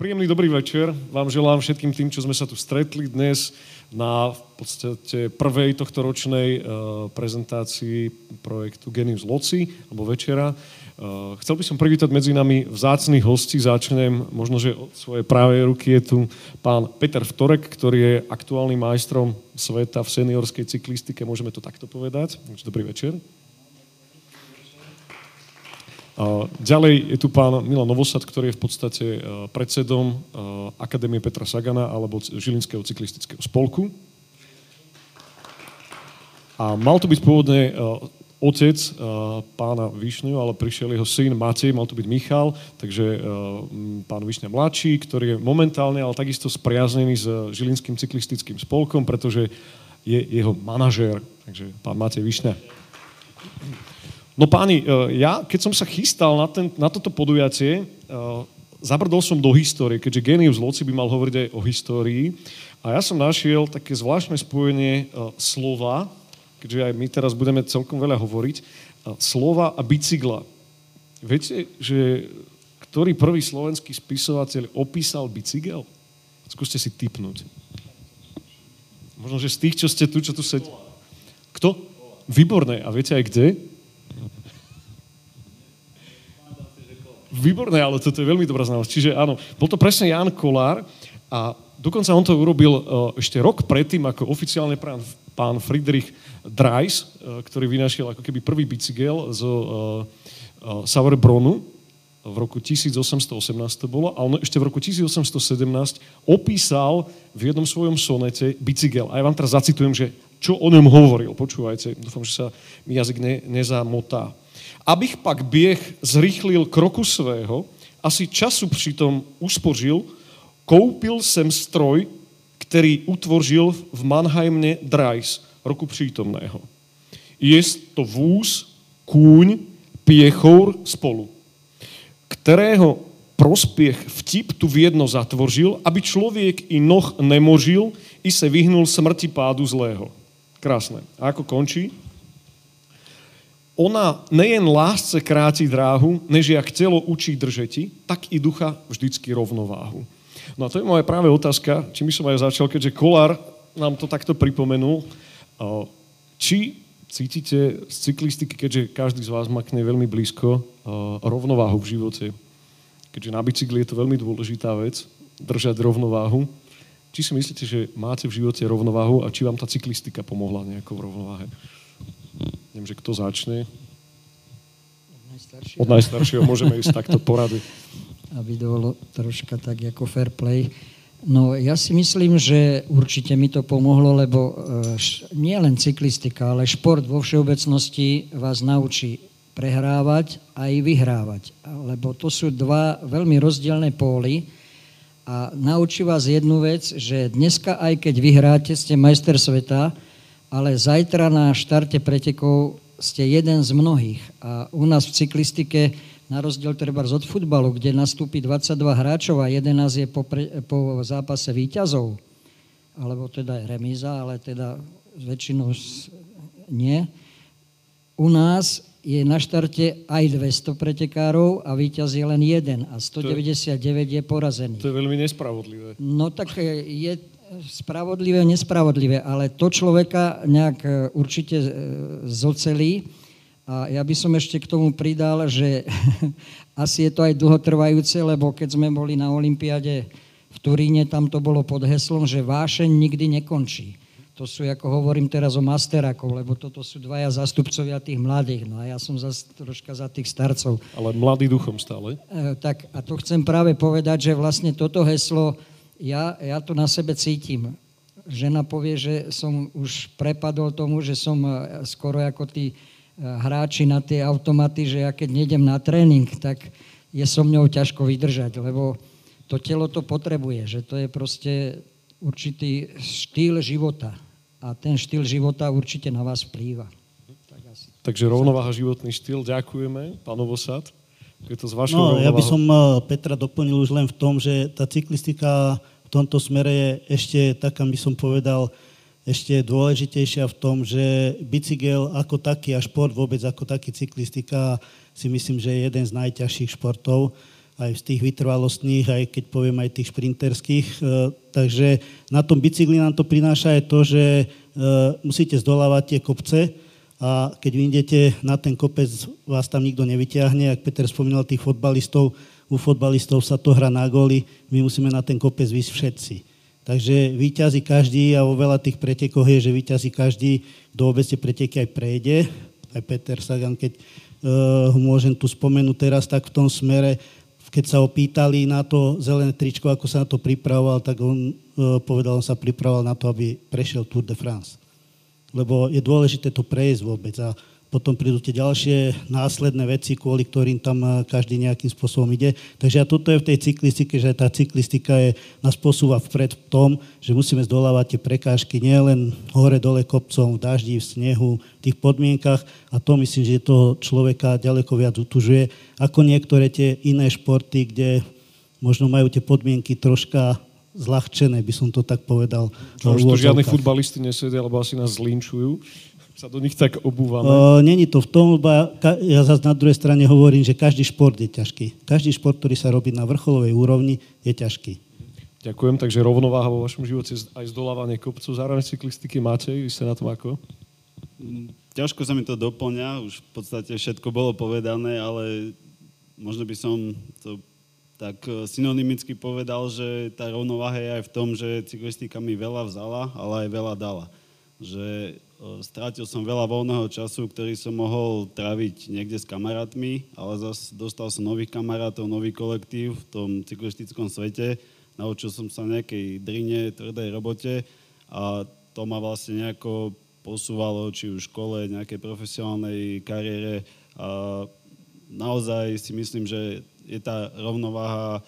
Príjemný dobrý večer vám želám všetkým tým, čo sme sa tu stretli dnes na v podstate prvej tohto ročnej uh, prezentácii projektu Genius Loci, alebo večera. Uh, chcel by som privítať medzi nami vzácných hostí. Začnem možno, že od svojej právej ruky je tu pán Peter Vtorek, ktorý je aktuálnym majstrom sveta v seniorskej cyklistike, môžeme to takto povedať. Dobrý večer. Ďalej je tu pán Milan Novosad, ktorý je v podstate e, predsedom e, Akadémie Petra Sagana alebo Žilinského cyklistického spolku. A mal to byť pôvodne e, otec pána Višňu, ale prišiel jeho syn Matej, mal to byť Michal, takže pán Višňa mladší, ktorý je momentálne, ale takisto spriaznený s Žilinským cyklistickým spolkom, pretože je jeho manažér. Takže pán Matej Višňa. No páni, e, ja keď som sa chystal na, ten, na toto podujatie, e, zabrdol som do histórie, keďže Genius Loci by mal hovoriť aj o histórii. A ja som našiel také zvláštne spojenie e, slova, keďže aj my teraz budeme celkom veľa hovoriť, slova a bicykla. Viete, že ktorý prvý slovenský spisovateľ opísal bicykel? Skúste si typnúť. Možno, že z tých, čo ste tu, čo tu sedí. Kto? Výborné. A viete aj kde? Výborné, ale toto je veľmi dobrá znalosť. Čiže áno, bol to presne Jan Kolár a dokonca on to urobil uh, ešte rok predtým, ako oficiálne pán, pán Friedrich Dreis, uh, ktorý vynašiel ako keby prvý bicykel z uh, Sauerbronu v roku 1818 to bolo, a on ešte v roku 1817 opísal v jednom svojom sonete bicykel. A ja vám teraz zacitujem, že čo o ňom hovoril. Počúvajte, dúfam, že sa mi jazyk ne, nezamotá. Abych pak běh zrychlil kroku svého, asi času přitom uspořil, koupil jsem stroj, který utvořil v Mannheimne Dreis, roku přítomného. Je to vůz, kůň, pěchour spolu, kterého prospěch vtip tu vědno zatvořil, aby člověk i noh nemožil, i se vyhnul smrti pádu zlého. Krásne. A ako končí? Ona nejen lásce kráti dráhu, než jak telo učí držeti, tak i ducha vždycky rovnováhu. No a to je moja práve otázka, čím by som aj začal, keďže Kolár nám to takto pripomenul. Či cítite z cyklistiky, keďže každý z vás má k nej veľmi blízko, rovnováhu v živote? Keďže na bicykli je to veľmi dôležitá vec, držať rovnováhu. Či si myslíte, že máte v živote rovnováhu a či vám tá cyklistika pomohla nejako v rovnováhe? Neviem, že kto začne. Od najstaršieho. Od najstaršieho môžeme ísť takto porady. Aby bolo troška tak ako fair play. No ja si myslím, že určite mi to pomohlo, lebo e, nie len cyklistika, ale šport vo všeobecnosti vás naučí prehrávať a i vyhrávať. Lebo to sú dva veľmi rozdielne póly a naučí vás jednu vec, že dneska aj keď vyhráte, ste majster sveta, ale zajtra na štarte pretekov ste jeden z mnohých. A u nás v cyklistike, na rozdiel treba od futbalu, kde nastúpi 22 hráčov a 11 je po, pre, po zápase výťazov, alebo teda je remíza, ale teda väčšinou nie. U nás je na štarte aj 200 pretekárov a víťaz je len jeden a 199 je porazený. To je veľmi nespravodlivé. No tak je, spravodlivé, nespravodlivé, ale to človeka nejak e, určite e, zocelí. A ja by som ešte k tomu pridal, že asi je to aj dlhotrvajúce, lebo keď sme boli na Olympiade v Turíne, tam to bolo pod heslom, že vášeň nikdy nekončí. To sú, ako hovorím teraz o masterakov, lebo toto sú dvaja zastupcovia tých mladých. No a ja som zase troška za tých starcov. Ale mladý duchom stále. E, tak a to chcem práve povedať, že vlastne toto heslo ja, ja to na sebe cítim. Žena povie, že som už prepadol tomu, že som e, skoro ako tí e, hráči na tie automaty, že ja keď nejdem na tréning, tak je so mňou ťažko vydržať, lebo to telo to potrebuje, že to je proste určitý štýl života. A ten štýl života určite na vás vplýva. Tak asi. Takže rovnováha životný štýl, ďakujeme, pán Novosad. Je to z no, ja by som eh, Petra doplnil už len v tom, že tá cyklistika v tomto smere je ešte, tak by som povedal, ešte dôležitejšia v tom, že bicykel ako taký a šport vôbec ako taký cyklistika si myslím, že je jeden z najťažších športov. aj z tých vytrvalostných, aj keď poviem aj tých šprinterských. E, takže na tom bicykli nám to prináša aj to, že e, musíte zdolávať tie kopce a keď vy idete na ten kopec, vás tam nikto nevyťahne. Ak Peter spomínal tých fotbalistov, u fotbalistov sa to hrá na góly, my musíme na ten kopec vysť všetci. Takže vyťazí každý a vo veľa tých pretekoch je, že vyťazí každý, vôbec tie preteky aj prejde. Aj Peter Sagan, keď uh, môžem tu spomenúť teraz, tak v tom smere, keď sa opýtali na to zelené tričko, ako sa na to pripravoval, tak on uh, povedal, on sa pripravoval na to, aby prešiel Tour de France. Lebo je dôležité to prejsť vôbec. A potom prídu tie ďalšie následné veci, kvôli ktorým tam eh, každý nejakým spôsobom ide. Takže a toto je v tej cyklistike, že tá cyklistika je, nás posúva vpred v tom, že musíme zdolávať tie prekážky nielen hore-dole kopcom, v daždi, v snehu, v tých podmienkach a to myslím, že toho človeka ďaleko viac utužuje, ako niektoré tie iné športy, kde možno majú tie podmienky troška zľahčené, by som to tak povedal. Čo, už to žiadni futbalisti nesedia, lebo asi nás zlinčujú sa do nich tak obúvame? Uh, Není to v tom, lebo ja zase na druhej strane hovorím, že každý šport je ťažký. Každý šport, ktorý sa robí na vrcholovej úrovni, je ťažký. Ďakujem, takže rovnováha vo vašom živote aj zdolávanie kopcu, zároveň cyklistiky máte, vy ste na tom ako? Mm, ťažko sa mi to doplňa, už v podstate všetko bolo povedané, ale možno by som to tak e, synonymicky povedal, že tá rovnováha je aj v tom, že cyklistika mi veľa vzala, ale aj veľa dala. Že Strátil som veľa voľného času, ktorý som mohol tráviť niekde s kamarátmi, ale zase dostal som nových kamarátov, nový kolektív v tom cyklistickom svete. Naučil som sa nejakej drine, tvrdej robote a to ma vlastne nejako posúvalo, či už v škole, nejakej profesionálnej kariére. A naozaj si myslím, že je tá rovnováha,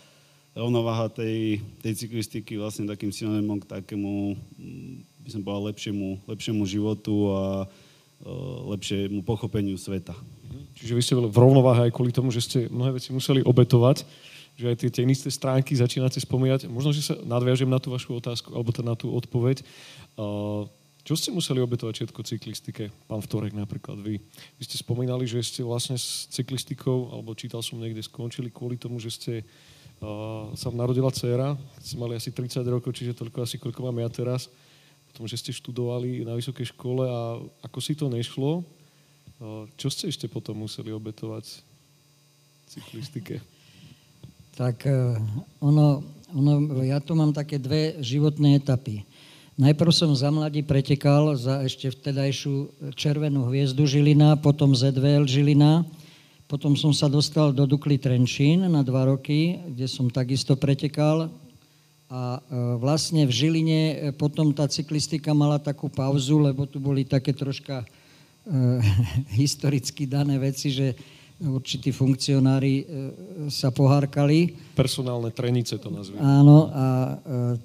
rovnováha tej, tej cyklistiky vlastne takým synonymom k takému by som povedal, lepšiemu, lepšiemu životu a uh, lepšiemu pochopeniu sveta. Čiže vy ste v rovnováhe aj kvôli tomu, že ste mnohé veci museli obetovať, že aj tie tenisté stránky začínate spomínať. Možno, že sa nadviažem na tú vašu otázku, alebo teda na tú odpoveď. Uh, čo ste museli obetovať všetko cyklistike? Pán Vtorek napríklad, vy. Vy ste spomínali, že ste vlastne s cyklistikou, alebo čítal som niekde, skončili kvôli tomu, že ste uh, sa narodila dcera, ste mali asi 30 rokov, čiže toľko asi, koľko mám ja teraz tom, že ste študovali na vysokej škole a ako si to nešlo, čo ste ešte potom museli obetovať cyklistike? Tak e, ono, ono, ja tu mám také dve životné etapy. Najprv som za mladí pretekal za ešte vtedajšiu Červenú hviezdu Žilina, potom ZVL Žilina, potom som sa dostal do Dukly Trenčín na dva roky, kde som takisto pretekal. A e, vlastne v Žiline e, potom tá cyklistika mala takú pauzu, lebo tu boli také troška e, historicky dané veci, že určití funkcionári e, sa pohárkali. Personálne trenice to nazvime. Áno, a e,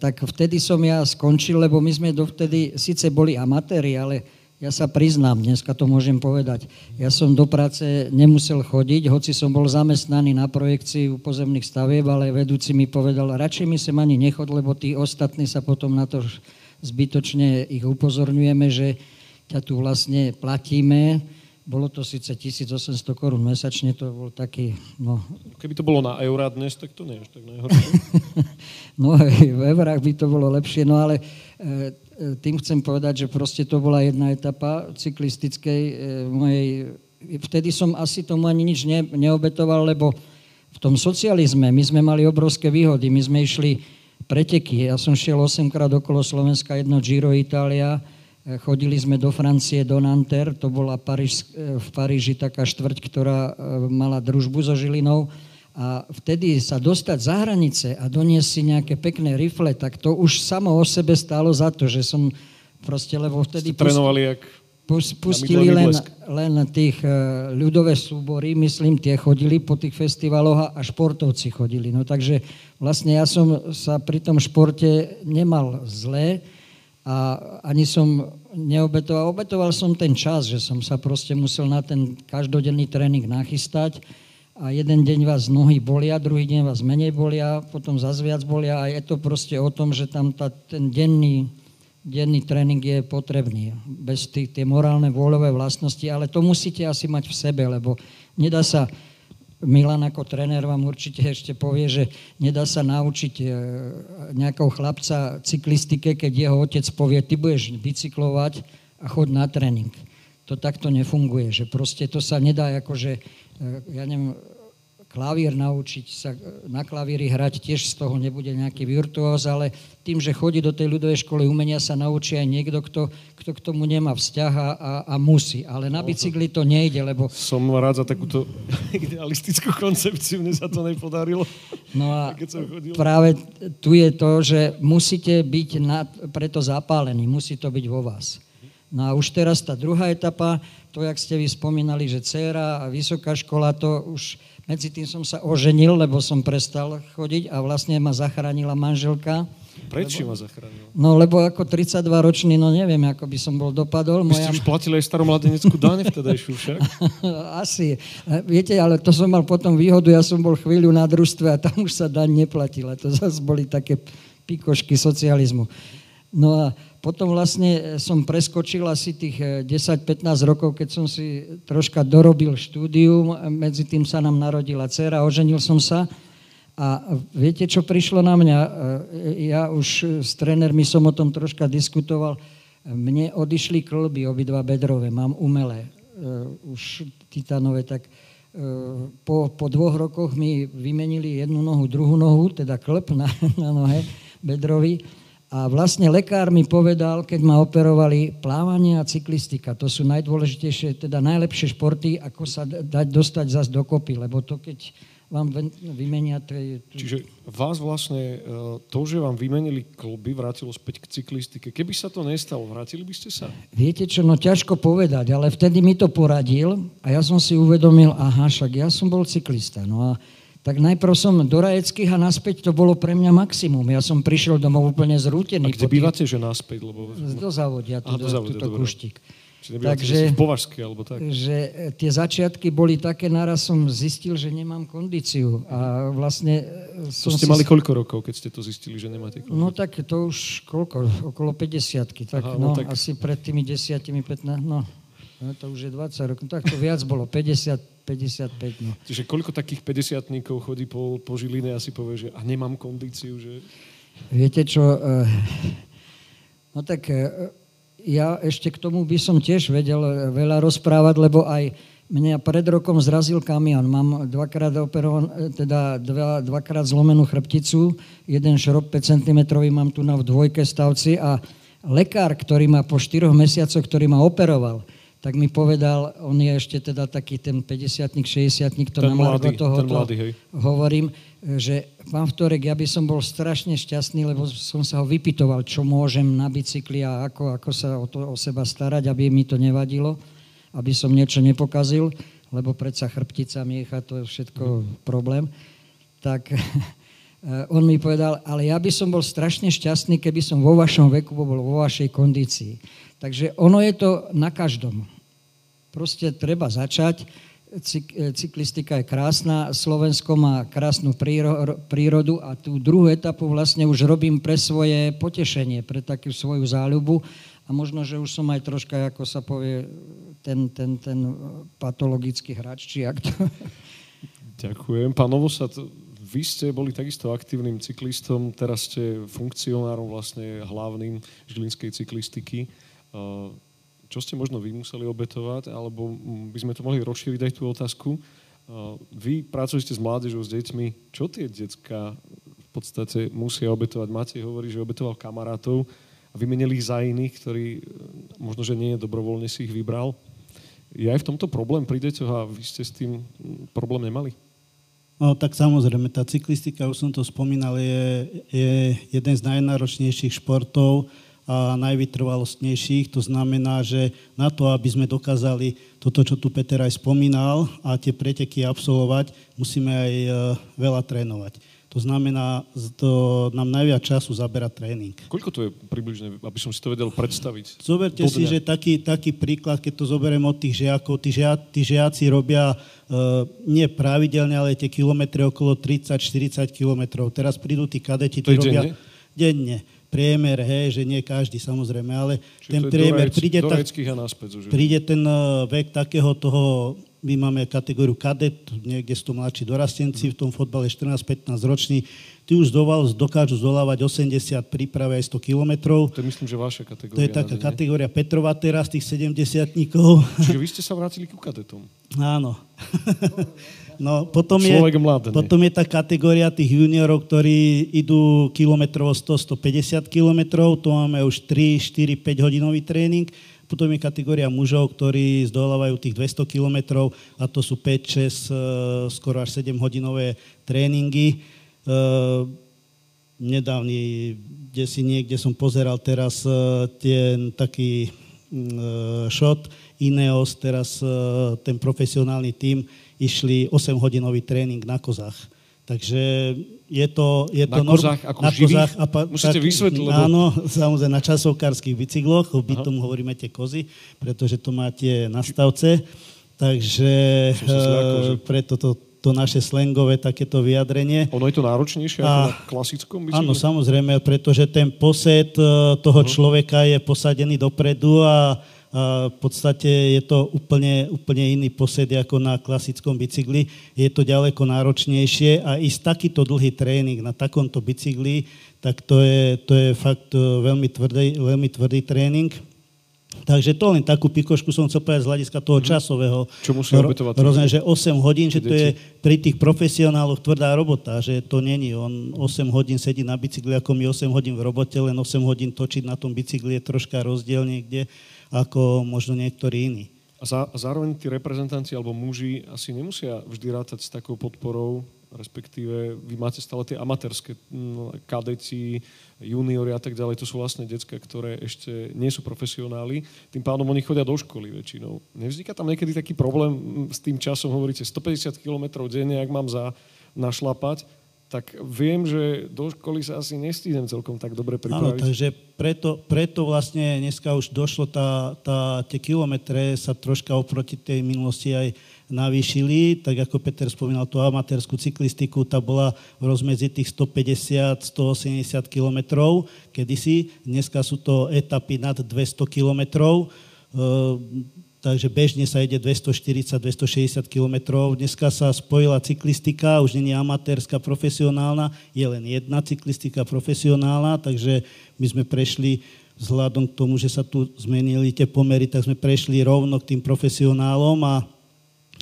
tak vtedy som ja skončil, lebo my sme dovtedy síce boli amatéri, ale ja sa priznám, dneska to môžem povedať. Ja som do práce nemusel chodiť, hoci som bol zamestnaný na projekcii pozemných stavieb, ale vedúci mi povedal, radšej mi sem ani nechod, lebo tí ostatní sa potom na to zbytočne ich upozorňujeme, že ťa tu vlastne platíme. Bolo to síce 1800 korún mesačne, to bol taký, no... Keby to bolo na eurá dnes, tak to nie je tak najhoršie. no, v eurách by to bolo lepšie, no ale e, tým chcem povedať, že proste to bola jedna etapa cyklistickej e, mojej. Vtedy som asi tomu ani nič ne, neobetoval, lebo v tom socializme my sme mali obrovské výhody. My sme išli preteky. Ja som šiel 8 krát okolo Slovenska, jedno Giro Itália. Chodili sme do Francie, do Nanter, to bola Paríž, e, v Paríži taká štvrť, ktorá mala družbu so Žilinou a vtedy sa dostať za hranice a doniesť si nejaké pekné rifle, tak to už samo o sebe stálo za to, že som proste, lebo vtedy... Ste trénovali jak pustili len, len tých uh, ľudové súbory, myslím, tie chodili po tých festivaloch a športovci chodili. No takže vlastne ja som sa pri tom športe nemal zlé a ani som neobetoval. Obetoval som ten čas, že som sa proste musel na ten každodenný tréning nachystať a jeden deň vás nohy bolia, druhý deň vás menej bolia, potom zase viac bolia a je to proste o tom, že tam tá, ten denný, denný tréning je potrebný. Bez tých, tie morálne vôľové vlastnosti, ale to musíte asi mať v sebe, lebo nedá sa Milan ako tréner vám určite ešte povie, že nedá sa naučiť e, nejakého chlapca cyklistike, keď jeho otec povie, ty budeš bicyklovať a chod na tréning. To takto nefunguje, že proste to sa nedá akože, ja neviem, klavír naučiť sa na klavíri hrať, tiež z toho nebude nejaký virtuóz, ale tým, že chodí do tej ľudovej školy umenia, sa naučí aj niekto, kto, kto k tomu nemá vzťah a, a, a musí. Ale na bicykli to nejde, lebo... Som rád za takúto idealistickú koncepciu, mne sa to nepodarilo. No a práve tu je to, že musíte byť na, preto zapálení, musí to byť vo vás. No a už teraz tá druhá etapa, to, jak ste vy spomínali, že dcera a vysoká škola, to už medzi tým som sa oženil, lebo som prestal chodiť a vlastne ma zachránila manželka. Prečo ma zachránila? No lebo ako 32 ročný, no neviem, ako by som bol dopadol. Vy Moja... ste už platili aj staromladeneckú daň vtedajšiu však? Asi. Viete, ale to som mal potom výhodu, ja som bol chvíľu na družstve a tam už sa daň neplatila. To zase boli také pikošky socializmu. No a potom vlastne e, som preskočil asi tých 10-15 e, rokov, keď som si troška dorobil štúdium, medzi tým sa nám narodila dcera, oženil som sa a viete, čo prišlo na mňa? E, ja už s trénermi som o tom troška diskutoval. Mne odišli klby, obidva bedrové, mám umelé, už titanové, tak po, po dvoch rokoch mi vymenili jednu nohu, druhú nohu, teda klb na, na nohe bedrový a vlastne lekár mi povedal, keď ma operovali, plávanie a cyklistika, to sú najdôležitejšie, teda najlepšie športy, ako sa dať dostať zase dokopy, lebo to keď vám vymenia... To je... Čiže vás vlastne e, to, že vám vymenili kluby, vrátilo späť k cyklistike. Keby sa to nestalo, vrátili by ste sa? Viete čo, no ťažko povedať, ale vtedy mi to poradil a ja som si uvedomil, aha, však ja som bol cyklista. No a tak najprv som do Rajeckých a naspäť to bolo pre mňa maximum. Ja som prišiel domov úplne zrútený. A kde bývate, že naspäť? Lebo... Do závodia, tu, do, závodia, túto Kruštík. Takže, v Považsky, alebo tak. Že e, tie začiatky boli také, naraz som zistil, že nemám kondíciu. A vlastne... E, to ste si... mali koľko rokov, keď ste to zistili, že nemáte kondíciu? No tak to už koľko? Okolo 50 Tak, Aha, no, no, tak... asi pred tými 10 15, no, no to už je 20 rokov. Tak to viac bolo, 50 55. No. Čiže koľko takých 50 chodí po, po Žiline a si povie, že a nemám kondíciu, že... Viete čo, uh, no tak uh, ja ešte k tomu by som tiež vedel veľa rozprávať, lebo aj mňa pred rokom zrazil kamion. Mám dvakrát operovan, teda dva, dvakrát zlomenú chrbticu, jeden šrop 5 cm mám tu na v dvojke stavci a lekár, ktorý ma po 4 mesiacoch, ktorý ma operoval, tak mi povedal, on je ešte teda taký ten 50 60 to ten na mladý, toho ten mladý, hej. hovorím, že pán Vtorek, ja by som bol strašne šťastný, lebo som sa ho vypitoval, čo môžem na bicykli a ako, ako sa o, to, o seba starať, aby mi to nevadilo, aby som niečo nepokazil, lebo predsa chrbtica, miecha, to je všetko mm. problém. Tak on mi povedal, ale ja by som bol strašne šťastný, keby som vo vašom veku bol vo vašej kondícii. Takže ono je to na každom. Proste treba začať. Cyklistika je krásna, Slovensko má krásnu prírodu a tú druhú etapu vlastne už robím pre svoje potešenie, pre takú svoju záľubu a možno, že už som aj troška, ako sa povie, ten, ten, ten patologický hráč, či jak to... Ďakujem. Pán Novosad, vy ste boli takisto aktívnym cyklistom, teraz ste funkcionárom vlastne hlavným žilinskej cyklistiky. Čo ste možno vy museli obetovať, alebo by sme to mohli rozšíriť aj tú otázku. Vy pracujete s mládežou, s deťmi. Čo tie decka v podstate musia obetovať? Matej hovorí, že obetoval kamarátov a vymenili ich za iných, ktorí možno, že nie dobrovoľne si ich vybral. Je aj v tomto problém pri deťoch a vy ste s tým problém nemali? No tak samozrejme, tá cyklistika, už som to spomínal, je, je jeden z najnáročnejších športov a najvytrvalostnejších. To znamená, že na to, aby sme dokázali toto, čo tu Peter aj spomínal, a tie preteky absolvovať, musíme aj e, veľa trénovať. To znamená, to nám najviac času zabera tréning. Koľko to je približne, aby som si to vedel predstaviť? Zoberte si, že taký, taký príklad, keď to zoberiem od tých žiakov, tí, žia, tí žiaci robia uh, nie pravidelne, ale tie kilometre okolo 30-40 kilometrov. Teraz prídu tí kadeti, tí robia denne. denne priemer, hej, že nie každý samozrejme, ale Čiže ten priemer, príde, ta, príde ten uh, vek takého toho my máme kategóriu kadet, niekde sú to mladší dorastenci, v tom fotbale 14-15 roční, tí už doval, dokážu zdolávať 80 príprave aj 100 kilometrov. To je myslím, že vaša kategória. To je taká nie? kategória Petrova teraz, tých 70 Čiže vy ste sa vrátili ku kadetom. Áno. No, potom je, Človek mladý. potom je tá kategória tých juniorov, ktorí idú kilometrovo 100-150 kilometrov, to máme už 3, 4, 5 hodinový tréning. Potom je kategória mužov, ktorí zdolávajú tých 200 kilometrov a to sú 5, 6, e, skoro až 7 hodinové tréningy. Uh, nedávny, kde si niekde som pozeral teraz uh, ten taký uh, shot Ineos, teraz ten profesionálny tím, išli 8-hodinový tréning na kozách. Takže je to... Je na to kozách ako na živých? kozách, a pa, Musíte vysvetliť, lebo... Áno, samozrejme na časovkárskych bicykloch, my tomu hovoríme tie kozy, pretože to máte na stavce. Takže zľakol, že- e, preto to, to naše slangové takéto vyjadrenie. Ono je to náročnejšie ako A- na klasickom bicykli? Áno, samozrejme, pretože ten posed e, toho človeka je posadený dopredu a v podstate je to úplne, úplne iný posed ako na klasickom bicykli. Je to ďaleko náročnejšie a ísť takýto dlhý tréning na takomto bicykli, tak to je, to je fakt e, veľmi tvrdý, veľmi tvrdý tréning. Takže to len takú pikošku som chcel povedať z hľadiska toho časového. Mhm. Čo musia ro- obetovať Rozumiem, že 8 hodín, že to je pri tých profesionáloch tvrdá robota, že to není. On 8 hodín sedí na bicykli, ako my 8 hodín v robote, len 8 hodín točiť na tom bicykli je troška rozdiel niekde, ako možno niektorí iní. A, zá, a zároveň tí reprezentanti alebo muži asi nemusia vždy rátať s takou podporou, respektíve vy máte stále tie amatérske kadeti, juniori a tak ďalej, to sú vlastne decka, ktoré ešte nie sú profesionáli, tým pádom oni chodia do školy väčšinou. Nevzniká tam niekedy taký problém s tým časom, hovoríte 150 km denne, ak mám za našlapať, tak viem, že do školy sa asi nestídem celkom tak dobre Áno, pripraviť. takže preto, preto vlastne dneska už došlo, tá, tá, tie kilometre sa troška oproti tej minulosti aj navýšili, tak ako Peter spomínal tú amatérskú cyklistiku, tá bola v rozmedzi tých 150-180 kilometrov kedysi, dneska sú to etapy nad 200 kilometrov, Ehm, takže bežne sa ide 240-260 kilometrov. Dneska sa spojila cyklistika, už nie je amatérska, profesionálna, je len jedna cyklistika profesionálna, takže my sme prešli vzhľadom k tomu, že sa tu zmenili tie pomery, tak sme prešli rovno k tým profesionálom a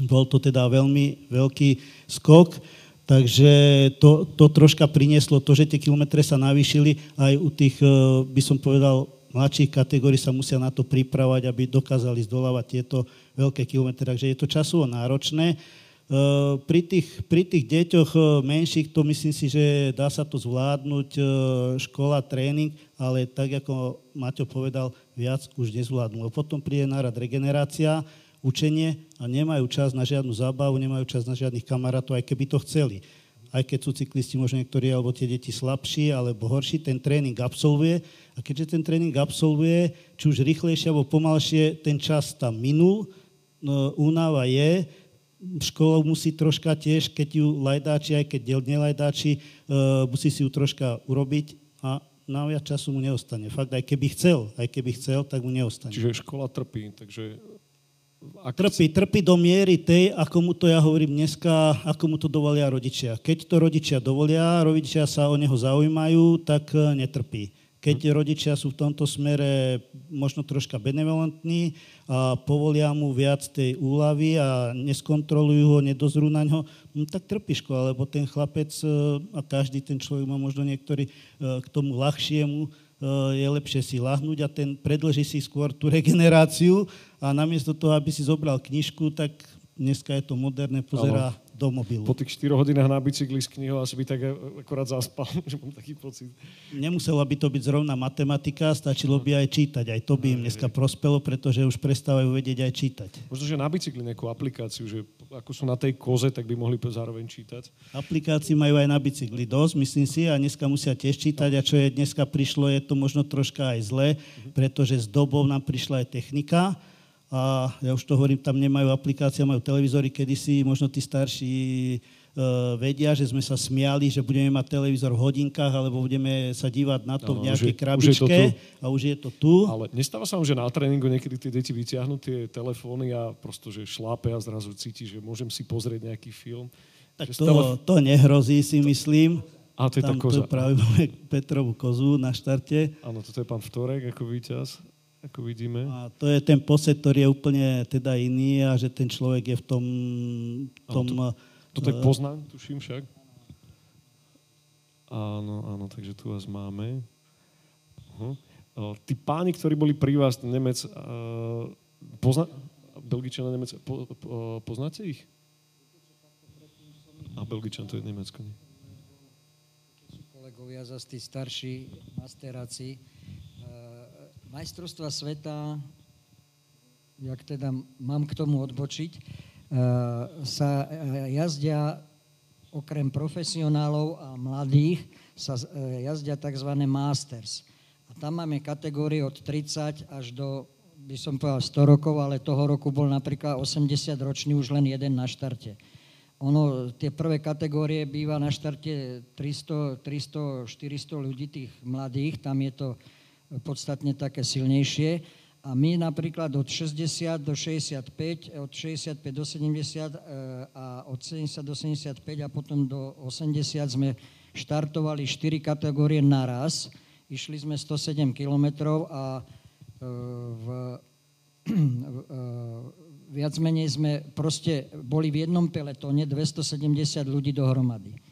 bol to teda veľmi veľký skok. Takže to, to troška prinieslo to, že tie kilometre sa navýšili aj u tých, eh, by som povedal, mladších kategórií sa musia na to pripravať, aby dokázali zdolávať tieto veľké kilometre. Takže je to časovo náročné. E, Pri tých, pri tých deťoch e, menších to myslím si, že dá sa to zvládnuť, e, škola, tréning, ale tak, ako Maťo povedal, viac už nezvládnu. Lebo potom príde nárad regenerácia, učenie a nemajú čas na žiadnu zábavu, nemajú čas na žiadnych kamarátov, aj keby to chceli aj keď sú cyklisti možno niektorí alebo tie deti slabší alebo horší, ten tréning absolvuje a keďže ten tréning absolvuje, či už rýchlejšie alebo pomalšie, ten čas tam minul, no, únava je, škola musí troška tiež, keď ju lajdáči, aj keď nelajdáči, uh, musí si ju troška urobiť a na viac času mu neostane. Fakt, aj keby chcel, aj keby chcel, tak mu neostane. Čiže škola trpí, takže... Ak Trpí, trpí do miery tej, ako mu to ja hovorím dneska, ako mu to dovolia rodičia. Keď to rodičia dovolia, rodičia sa o neho zaujímajú, tak eh, netrpí. Keď rodičia sú v tomto smere možno troška benevolentní a povolia mu viac tej úlavy a neskontrolujú ho, nedozrú na ňo, no, tak trpí škola, lebo ten chlapec eh, a každý ten človek má možno niektorý eh, k tomu ľahšiemu, je lepšie si lahnúť a ten predlží si skôr tú regeneráciu a namiesto toho, aby si zobral knižku, tak dneska je to moderné, pozerá do mobilu. po tých 4 hodinách na bicykli s knihou asi by tak akorát zaspal, že mám taký pocit. Nemusela by to byť zrovna matematika, stačilo by aj čítať. Aj to by im dneska prospelo, pretože už prestávajú vedieť aj čítať. Možno, že na bicykli nejakú aplikáciu, že ako sú na tej koze, tak by mohli zároveň čítať. Aplikácií majú aj na bicykli dosť, myslím si, a dneska musia tiež čítať. A čo je dneska prišlo, je to možno troška aj zle, pretože s dobou nám prišla aj technika. A ja už to hovorím, tam nemajú aplikácie, majú televízory, kedysi možno tí starší uh, vedia, že sme sa smiali, že budeme mať televízor v hodinkách, alebo budeme sa dívať na to Áno, v nejakej už je- krabičke už to a už je to tu. Ale nestáva sa vám, že na tréningu niekedy tie deti vyťahnú tie telefóny a prosto, že šlápe a zrazu cíti, že môžem si pozrieť nejaký film. Tak Že to, telef- to nehrozí, si myslím. A to je tá Tam koza. to práve máme Petrovú kozu na štarte. Áno, toto je pán Vtorek ako víťaz, ako vidíme. A to je ten posed, ktorý je úplne teda iný a že ten človek je v tom... tom je eh, Poznaň, tuším však. Áno, áno, takže tu vás máme. Uh-huh. Tí páni, ktorí boli pri vás, Nemec, uh, pozna... Belgičana, Nemec, po, po, poznáte ich? A Belgičan, to je Nemecko, nie? kolegovia zase tí starší masteráci. Majstrovstva sveta, jak teda mám k tomu odbočiť, e, sa e, jazdia okrem profesionálov a mladých sa e, jazdia tzv. masters. A tam máme kategórie od 30 až do, by som povedal, 100 rokov, ale toho roku bol napríklad 80 ročný už len jeden na štarte. Ono, tie prvé kategórie býva na štarte 300, 300, 400 ľudí, tých mladých, tam je to podstatne také silnejšie. A my napríklad od 60 do 65, od 65 do 70 e, a od 70 do 75 a potom do 80 sme štartovali 4 kategórie naraz. Išli sme 107 kilometrov a e, v, e, viac menej sme proste boli v jednom peletóne 270 ľudí dohromady.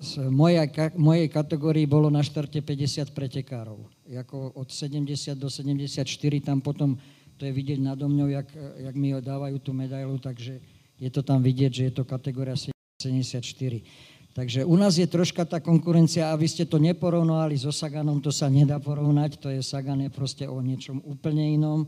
Z mojej, mojej kategórii bolo na štarte 50 pretekárov. Jako od 70 do 74 tam potom, to je vidieť nado mňou, jak, jak mi dávajú tú medailu, takže je to tam vidieť, že je to kategória 74. Takže u nás je troška tá konkurencia, aby ste to neporovnali so Saganom, to sa nedá porovnať, to je Sagan je proste o niečom úplne inom.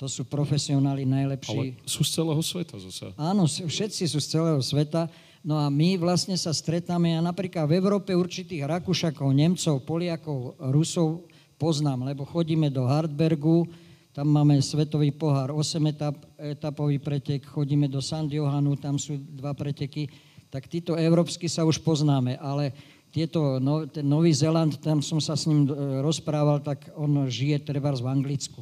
To sú profesionáli najlepší. Ale sú z celého sveta zase. Áno, všetci sú z celého sveta. No a my vlastne sa stretáme, ja napríklad v Európe určitých Rakúšakov, Nemcov, Poliakov, Rusov poznám, lebo chodíme do Hartbergu, tam máme svetový pohár, 8 etap, etapový pretek, chodíme do San Johanu, tam sú dva preteky, tak títo európsky sa už poznáme, ale tieto, no, ten Nový Zeland, tam som sa s ním e, rozprával, tak on žije trebárs v Anglicku.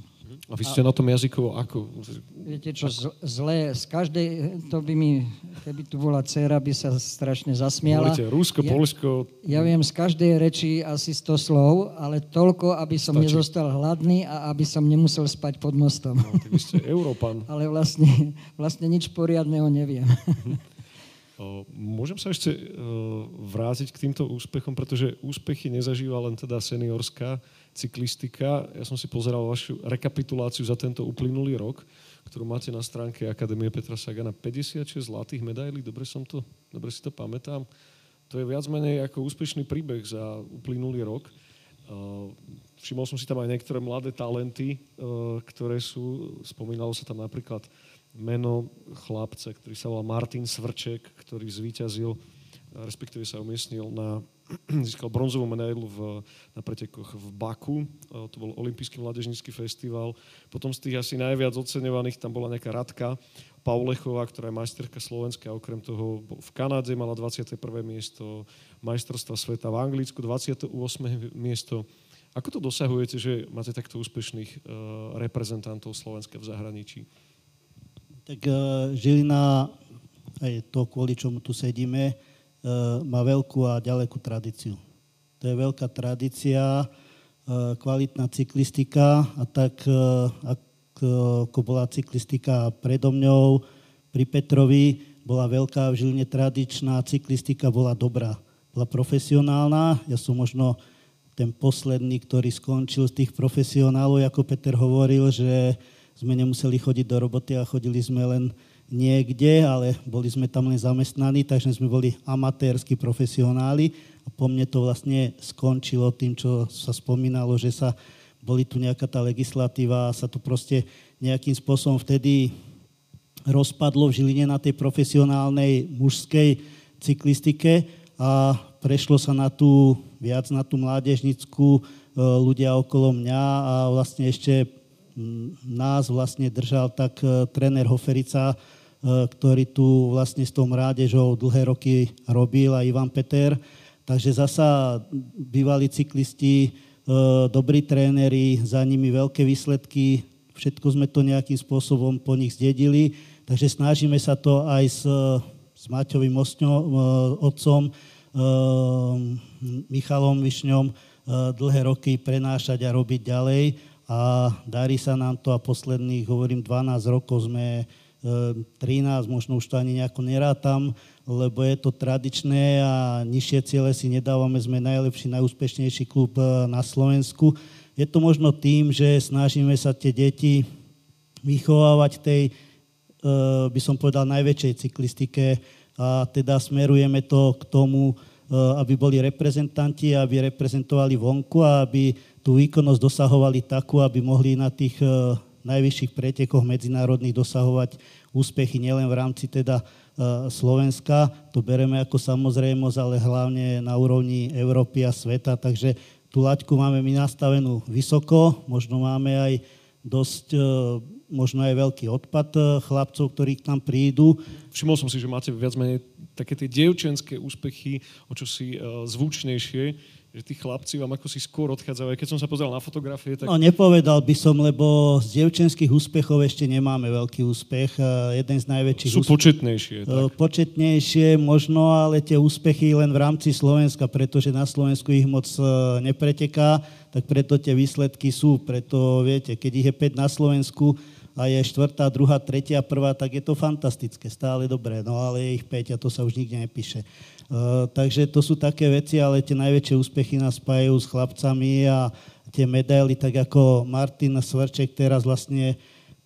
A vy ste na tom jazykovo ako? Viete čo, z- zlé, z každej, to by mi, keby tu bola dcera, by sa strašne zasmiala. Hovoríte Rusko, ja, Polsko, Ja viem z každej reči asi 100 slov, ale toľko, aby som Stačí. nezostal hladný a aby som nemusel spať pod mostom. no, vy ste Európan. ale vlastne, vlastne nič poriadneho neviem. Môžem sa ešte o, vrátiť k týmto úspechom, pretože úspechy nezažíva len teda seniorská cyklistika. Ja som si pozeral vašu rekapituláciu za tento uplynulý rok, ktorú máte na stránke Akadémie Petra Sagana. 56 zlatých medailí, dobre, som to, dobre si to pamätám. To je viac menej ako úspešný príbeh za uplynulý rok. O, Všimol som si tam aj niektoré mladé talenty, o, ktoré sú, spomínalo sa tam napríklad meno chlapca, ktorý sa volá Martin Svrček, ktorý zvíťazil, respektíve sa umiestnil na, získal bronzovú medailu v, na pretekoch v Baku, to bol Olympijský mládežnícky festival. Potom z tých asi najviac oceňovaných tam bola nejaká Radka Paulechová, ktorá je majsterka Slovenska, okrem toho v Kanáde mala 21. miesto, majstrovstva sveta v Anglicku 28. miesto. Ako to dosahujete, že máte takto úspešných uh, reprezentantov Slovenska v zahraničí? Tak eh, Žilina, aj to, kvôli čomu tu sedíme, eh, má veľkú a ďalekú tradíciu. To je veľká tradícia, eh, kvalitná cyklistika a tak, ak- ako bola cyklistika predo mňou, pri Petrovi, bola veľká v Žiline tradičná cyklistika, bola dobrá, bola profesionálna. Ja som možno ten posledný, ktorý skončil z tých profesionálov, ako Peter hovoril, že sme nemuseli chodiť do roboty a chodili sme len niekde, ale boli sme tam len zamestnaní, takže sme boli amatérsky profesionáli. A po mne to vlastne skončilo tým, čo sa spomínalo, že sa boli tu nejaká tá legislatíva a sa to proste nejakým spôsobom vtedy rozpadlo v Žiline na tej profesionálnej mužskej cyklistike a prešlo sa na tú, viac na tú mládežnickú e, ľudia okolo mňa a vlastne ešte nás vlastne držal tak tréner Hoferica, ktorý tu vlastne s tou mládežou dlhé roky robil a Ivan Peter. Takže zasa bývalí cyklisti, dobrí tréneri, za nimi veľké výsledky, všetko sme to nejakým spôsobom po nich zdedili, takže snažíme sa to aj s, s Maťovým otcom, Michalom Višňom dlhé roky prenášať a robiť ďalej a darí sa nám to a posledných, hovorím, 12 rokov sme 13, možno už to ani nejako nerátam, lebo je to tradičné a nižšie ciele si nedávame, sme najlepší, najúspešnejší klub na Slovensku. Je to možno tým, že snažíme sa tie deti vychovávať tej, by som povedal, najväčšej cyklistike a teda smerujeme to k tomu, aby boli reprezentanti, aby reprezentovali vonku a aby tú výkonnosť dosahovali takú, aby mohli na tých najvyšších pretekoch medzinárodných dosahovať úspechy nielen v rámci teda e, Slovenska, to bereme ako samozrejmosť, ale hlavne na úrovni Európy a sveta, takže tú laťku máme my nastavenú vysoko, možno máme aj dosť, e, možno aj veľký odpad e, chlapcov, ktorí k nám prídu. Všimol som si, že máte viac menej také tie dievčenské úspechy, o čo si zvučnejšie že tí chlapci vám ako si skôr odchádzajú. Keď som sa pozrel na fotografie, tak... No nepovedal by som, lebo z devčenských úspechov ešte nemáme veľký úspech. Jeden z najväčších... Sú úspech... početnejšie. Tak. Početnejšie možno, ale tie úspechy len v rámci Slovenska, pretože na Slovensku ich moc e, nepreteká, tak preto tie výsledky sú. Preto viete, keď ich je 5 na Slovensku, a je štvrtá, druhá, tretia, prvá, tak je to fantastické, stále dobré, no ale je ich 5 a to sa už nikde nepíše. Uh, takže to sú také veci, ale tie najväčšie úspechy nás spájajú s chlapcami a tie medaily, tak ako Martin Svrček teraz vlastne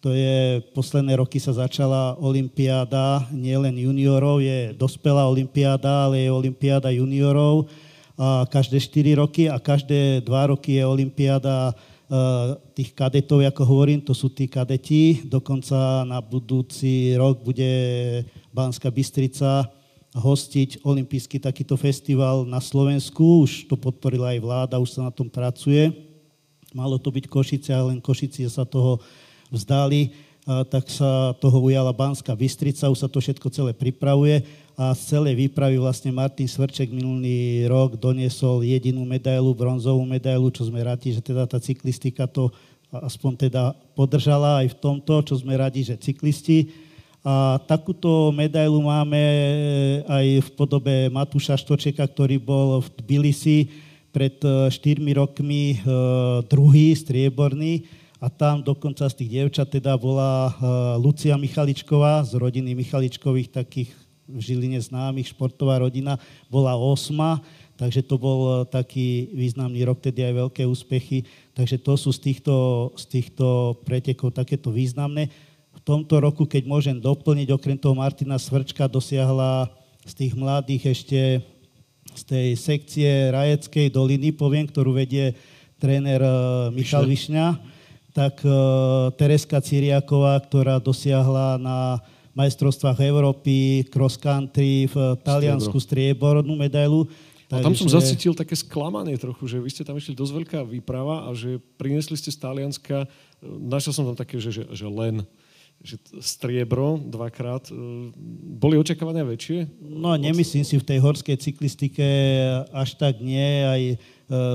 to je, posledné roky sa začala olimpiáda, nielen juniorov, je dospelá olimpiáda, ale je olimpiáda juniorov a každé 4 roky a každé 2 roky je olimpiáda tých kadetov, ako hovorím, to sú tí kadeti. Dokonca na budúci rok bude Banská Bystrica hostiť olimpijský takýto festival na Slovensku. Už to podporila aj vláda, už sa na tom pracuje. Malo to byť Košice, ale len Košici sa toho vzdali, a tak sa toho ujala Banská Bystrica, už sa to všetko celé pripravuje a z celej výpravy vlastne Martin Svrček minulý rok doniesol jedinú medailu, bronzovú medailu, čo sme radi, že teda tá cyklistika to aspoň teda podržala aj v tomto, čo sme radi, že cyklisti a takúto medailu máme eh, aj v podobe Matúša Štočeka, ktorý bol v Tbilisi pred 4 eh, rokmi eh, druhý, strieborný. A tam dokonca z tých dievčat teda bola Lucia Michaličková z rodiny Michaličkových, takých v Žiline známych, športová rodina, bola osma, takže to bol taký významný rok, tedy aj veľké úspechy. Takže to sú z týchto, z týchto pretekov takéto významné tomto roku, keď môžem doplniť, okrem toho Martina Svrčka dosiahla z tých mladých ešte z tej sekcie Rajeckej doliny, poviem, ktorú vedie tréner eh, Michal Višňa, tak eh, Tereska Ciriaková, ktorá dosiahla na majstrovstvách Európy, cross country v Taliansku striebornú medailu. A tam som zacítil také sklamanie trochu, že vy ste tam išli dosť veľká výprava a že priniesli ste z Talianska, eh, našiel som tam také, že, že, že len že striebro dvakrát. E, boli očakávania väčšie? No, nemyslím si v tej horskej cyklistike až tak nie. Aj e,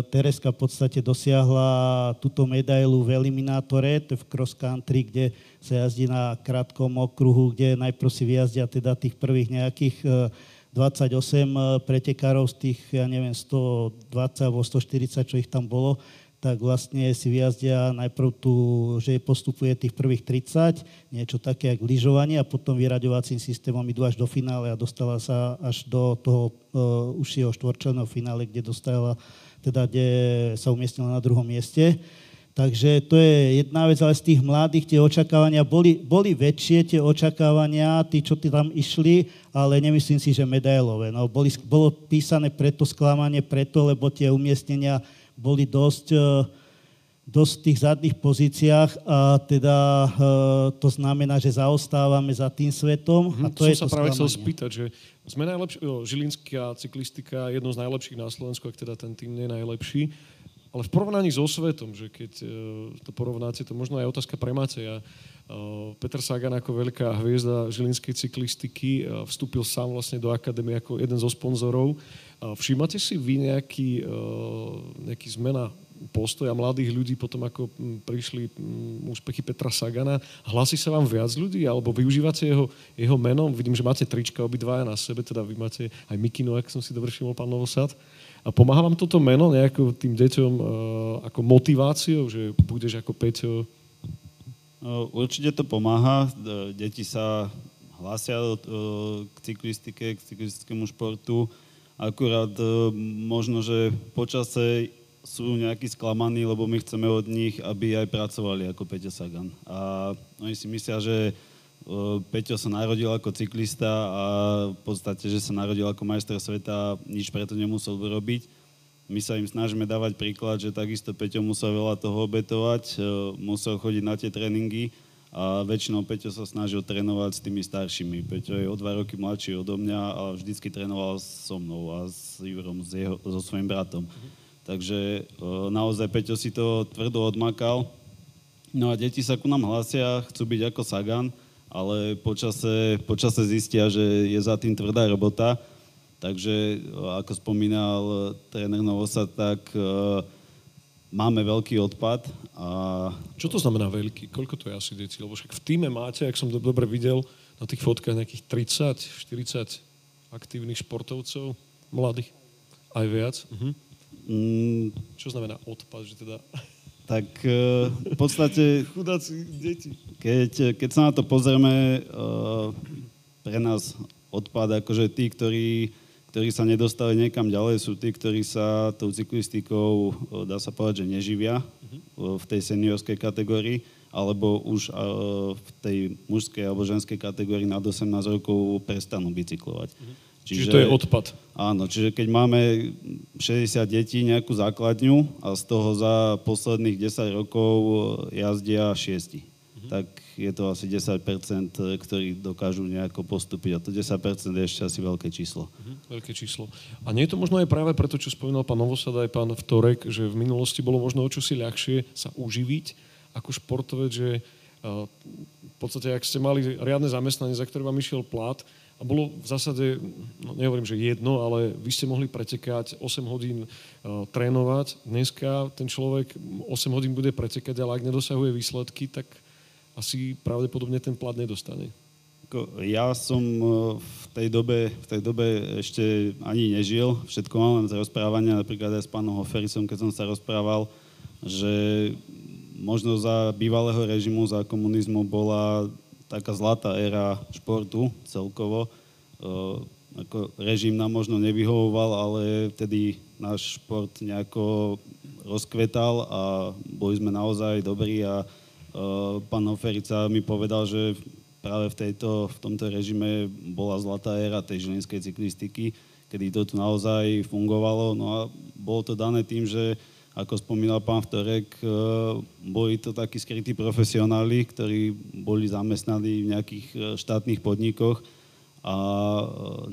Tereska v podstate dosiahla túto medailu v elimínátore, to je v cross country, kde sa jazdí na krátkom okruhu, kde najprv si vyjazdia teda tých prvých nejakých 28 e, pretekárov z tých, ja neviem, 120 alebo 140, čo ich tam bolo tak vlastne si vyjazdia najprv tu, že postupuje tých prvých 30, niečo také ako lyžovanie a potom vyraďovacím systémom idú až do finále a dostala sa až do toho uh, užšieho štvorčleného finále, kde dostala, teda kde sa umiestnila na druhom mieste. Takže to je jedna vec, ale z tých mladých tie očakávania boli, boli väčšie, tie očakávania, tí, čo tam išli, ale nemyslím si, že medailové. No, boli, bolo písané preto sklamanie, preto, lebo tie umiestnenia boli dosť, e, dosť v tých zadných pozíciách a teda e, to znamená, že zaostávame za tým svetom. a to Som je sa to práve chcel spýtať, že sme najlepší, Žilinská cyklistika je jednou z najlepších na Slovensku, ak teda ten tým nie je najlepší. Ale v porovnaní so svetom, že keď uh, to porovnáte, to možno aj otázka pre Mateja. Uh, Peter Sagan ako veľká hviezda žilinskej cyklistiky uh, vstúpil sám vlastne do akadémie ako jeden zo sponzorov. Všímate si vy nejaký, nejaký zmena postoja mladých ľudí potom, ako prišli úspechy Petra Sagana. Hlasí sa vám viac ľudí, alebo využívate jeho, jeho meno? Vidím, že máte trička obidvaja na sebe, teda vy máte aj Mikino, ak som si dobre všimol, pán Novosad. A pomáha vám toto meno nejako tým deťom uh, ako motiváciou, že budeš ako Peťo? No, určite to pomáha. Deti sa hlásia k cyklistike, k cyklistickému športu. Akurát možno, že počase sú nejakí sklamaní, lebo my chceme od nich, aby aj pracovali ako Peťo Sagan. A oni si myslia, že Peťo sa narodil ako cyklista a v podstate, že sa narodil ako majster sveta, nič preto nemusel vyrobiť. My sa im snažíme dávať príklad, že takisto Peťo musel veľa toho obetovať, musel chodiť na tie tréningy a väčšinou Peťo sa snažil trénovať s tými staršími. Peťo je o dva roky mladší odo mňa a vždycky trénoval so mnou a s Jurom, s jeho, so svojím bratom. Takže naozaj Peťo si to tvrdo odmakal. No a deti sa ku nám hlásia, chcú byť ako Sagan, ale počase, počase zistia, že je za tým tvrdá robota. Takže, ako spomínal tréner Novosa, tak máme veľký odpad. A... Čo to znamená veľký? Koľko to je asi deti? Lebo však v týme máte, ak som to dobre videl, na tých fotkách nejakých 30, 40 aktívnych športovcov, mladých. Aj viac. Uh-huh. Mm, čo znamená odpad? Že teda... Tak uh, v podstate... Chudáci deti. Keď, keď sa na to pozrieme, uh, pre nás odpad, akože tí, ktorí, ktorí sa nedostali niekam ďalej, sú tí, ktorí sa tou cyklistikou, uh, dá sa povedať, že neživia uh, v tej seniorskej kategórii, alebo už v tej mužskej alebo ženskej kategórii nad 18 rokov prestanú bicyklovať. Uh-huh. Čiže, čiže to je odpad. Áno, čiže keď máme 60 detí, nejakú základňu a z toho za posledných 10 rokov jazdia 6, mhm. tak je to asi 10%, ktorí dokážu nejako postúpiť. A to 10% je ešte asi veľké číslo. Mhm, veľké číslo. A nie je to možno aj práve preto, čo spomínal pán Novosad aj pán Vtorek, že v minulosti bolo možno o čosi ľahšie sa uživiť ako športovec, že v podstate, ak ste mali riadne zamestnanie, za ktoré vám išiel plat, a bolo v zásade, no nehovorím, že jedno, ale vy ste mohli pretekať 8 hodín uh, trénovať. Dneska ten človek 8 hodín bude pretekať, ale ak nedosahuje výsledky, tak asi pravdepodobne ten plat nedostane. Ja som e, v tej dobe, v tej dobe ešte ani nežil. Všetko mám len z rozprávania, napríklad aj s pánom Hoferisom, keď som sa rozprával, že možno za bývalého režimu, za komunizmu bola taká zlatá éra športu celkovo. E, ako režim nám možno nevyhovoval, ale vtedy náš šport nejako rozkvetal a boli sme naozaj dobrí a e, pán Oferica mi povedal, že práve v, tejto, v tomto režime bola zlatá éra tej žilinskej cyklistiky, kedy to tu naozaj fungovalo. No a bolo to dané tým, že ako spomínal pán Vtorek, e, boli to takí skrytí profesionáli, ktorí boli zamestnaní v nejakých e, štátnych podnikoch a e,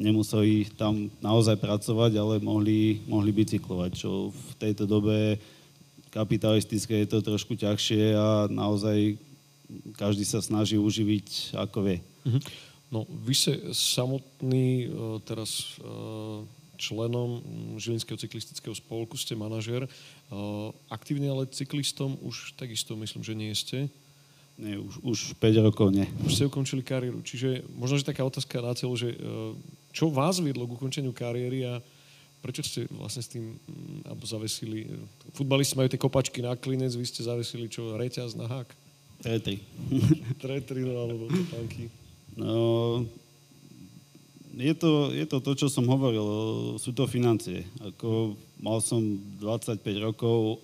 nemuseli tam naozaj pracovať, ale mohli, mohli bicyklovať, čo v tejto dobe kapitalistické je to trošku ťažšie a naozaj každý sa snaží uživiť ako vie. Mhm. No, vy ste samotný teraz členom Žilinského cyklistického spolku, ste manažer. Aktívne ale cyklistom už takisto myslím, že nie ste. Nie, už, už 5 rokov nie. Už ste ukončili kariéru. Čiže možno, že taká otázka na celo, že e, čo vás viedlo k ukončeniu kariéry a prečo ste vlastne s tým mm, alebo zavesili? Futbalisti majú tie kopačky na klinec, vy ste zavesili čo, reťaz na hák? Tretri. Tretri, no, alebo topánky. No, je to, je to to, čo som hovoril, sú to financie. Ako mal som 25 rokov,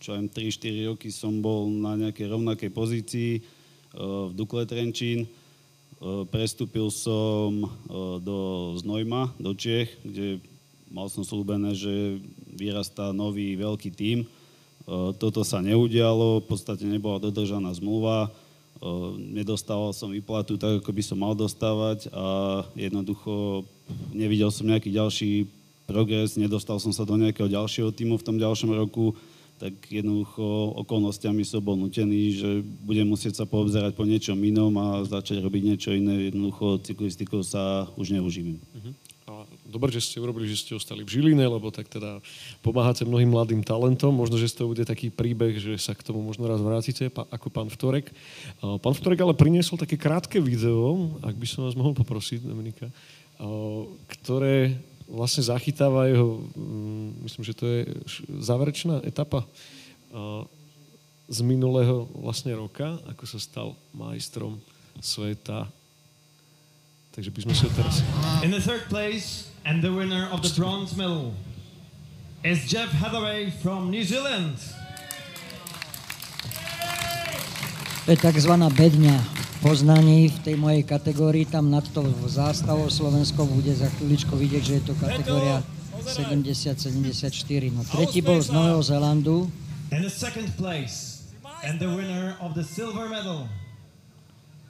čo aj 3-4 roky som bol na nejakej rovnakej pozícii v Dukle Trenčín. Prestúpil som do Znojma, do Čiech, kde mal som slúbené, že vyrastá nový veľký tím. Toto sa neudialo, v podstate nebola dodržaná zmluva nedostával som výplatu tak, ako by som mal dostávať a jednoducho nevidel som nejaký ďalší progres, nedostal som sa do nejakého ďalšieho týmu v tom ďalšom roku, tak jednoducho okolnostiami som bol nutený, že budem musieť sa poobzerať po niečom inom a začať robiť niečo iné. Jednoducho cyklistikou sa už neuživím. Uh-huh. Dobre, že ste urobili, že ste ostali v Žiline, lebo tak teda pomáhate mnohým mladým talentom. Možno, že z toho bude taký príbeh, že sa k tomu možno raz vrátite, ako pán Vtorek. Pán Vtorek ale priniesol také krátke video, ak by som vás mohol poprosiť, Dominika, ktoré vlastne zachytáva jeho, mm, myslím, že to je záverečná etapa z minulého vlastne roka, ako sa stal majstrom sveta. Takže by sme sa teraz... In the third place and the winner of the bronze medal is Jeff Hathaway from New Zealand. To je takzvaná bedňa poznaní v tej mojej kategórii. Tam nad to zástavou Slovensko bude za chvíličku vidieť, že je to kategória 70-74. No, tretí bol z Nového Zelandu. And the second place and the winner of the silver medal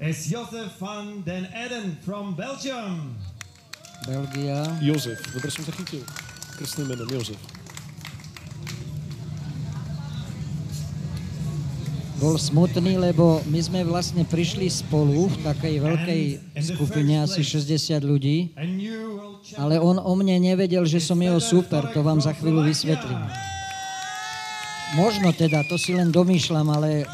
is Josef van den Eden from Belgium. Belgia. Jozef, dobre som zachytil. Krstným menom Jozef. bol smutný, lebo my sme vlastne prišli spolu v takej veľkej skupine, asi 60 ľudí, ale on o mne nevedel, že som jeho super, to vám za chvíľu vysvetlím. Možno teda, to si len domýšľam, ale e,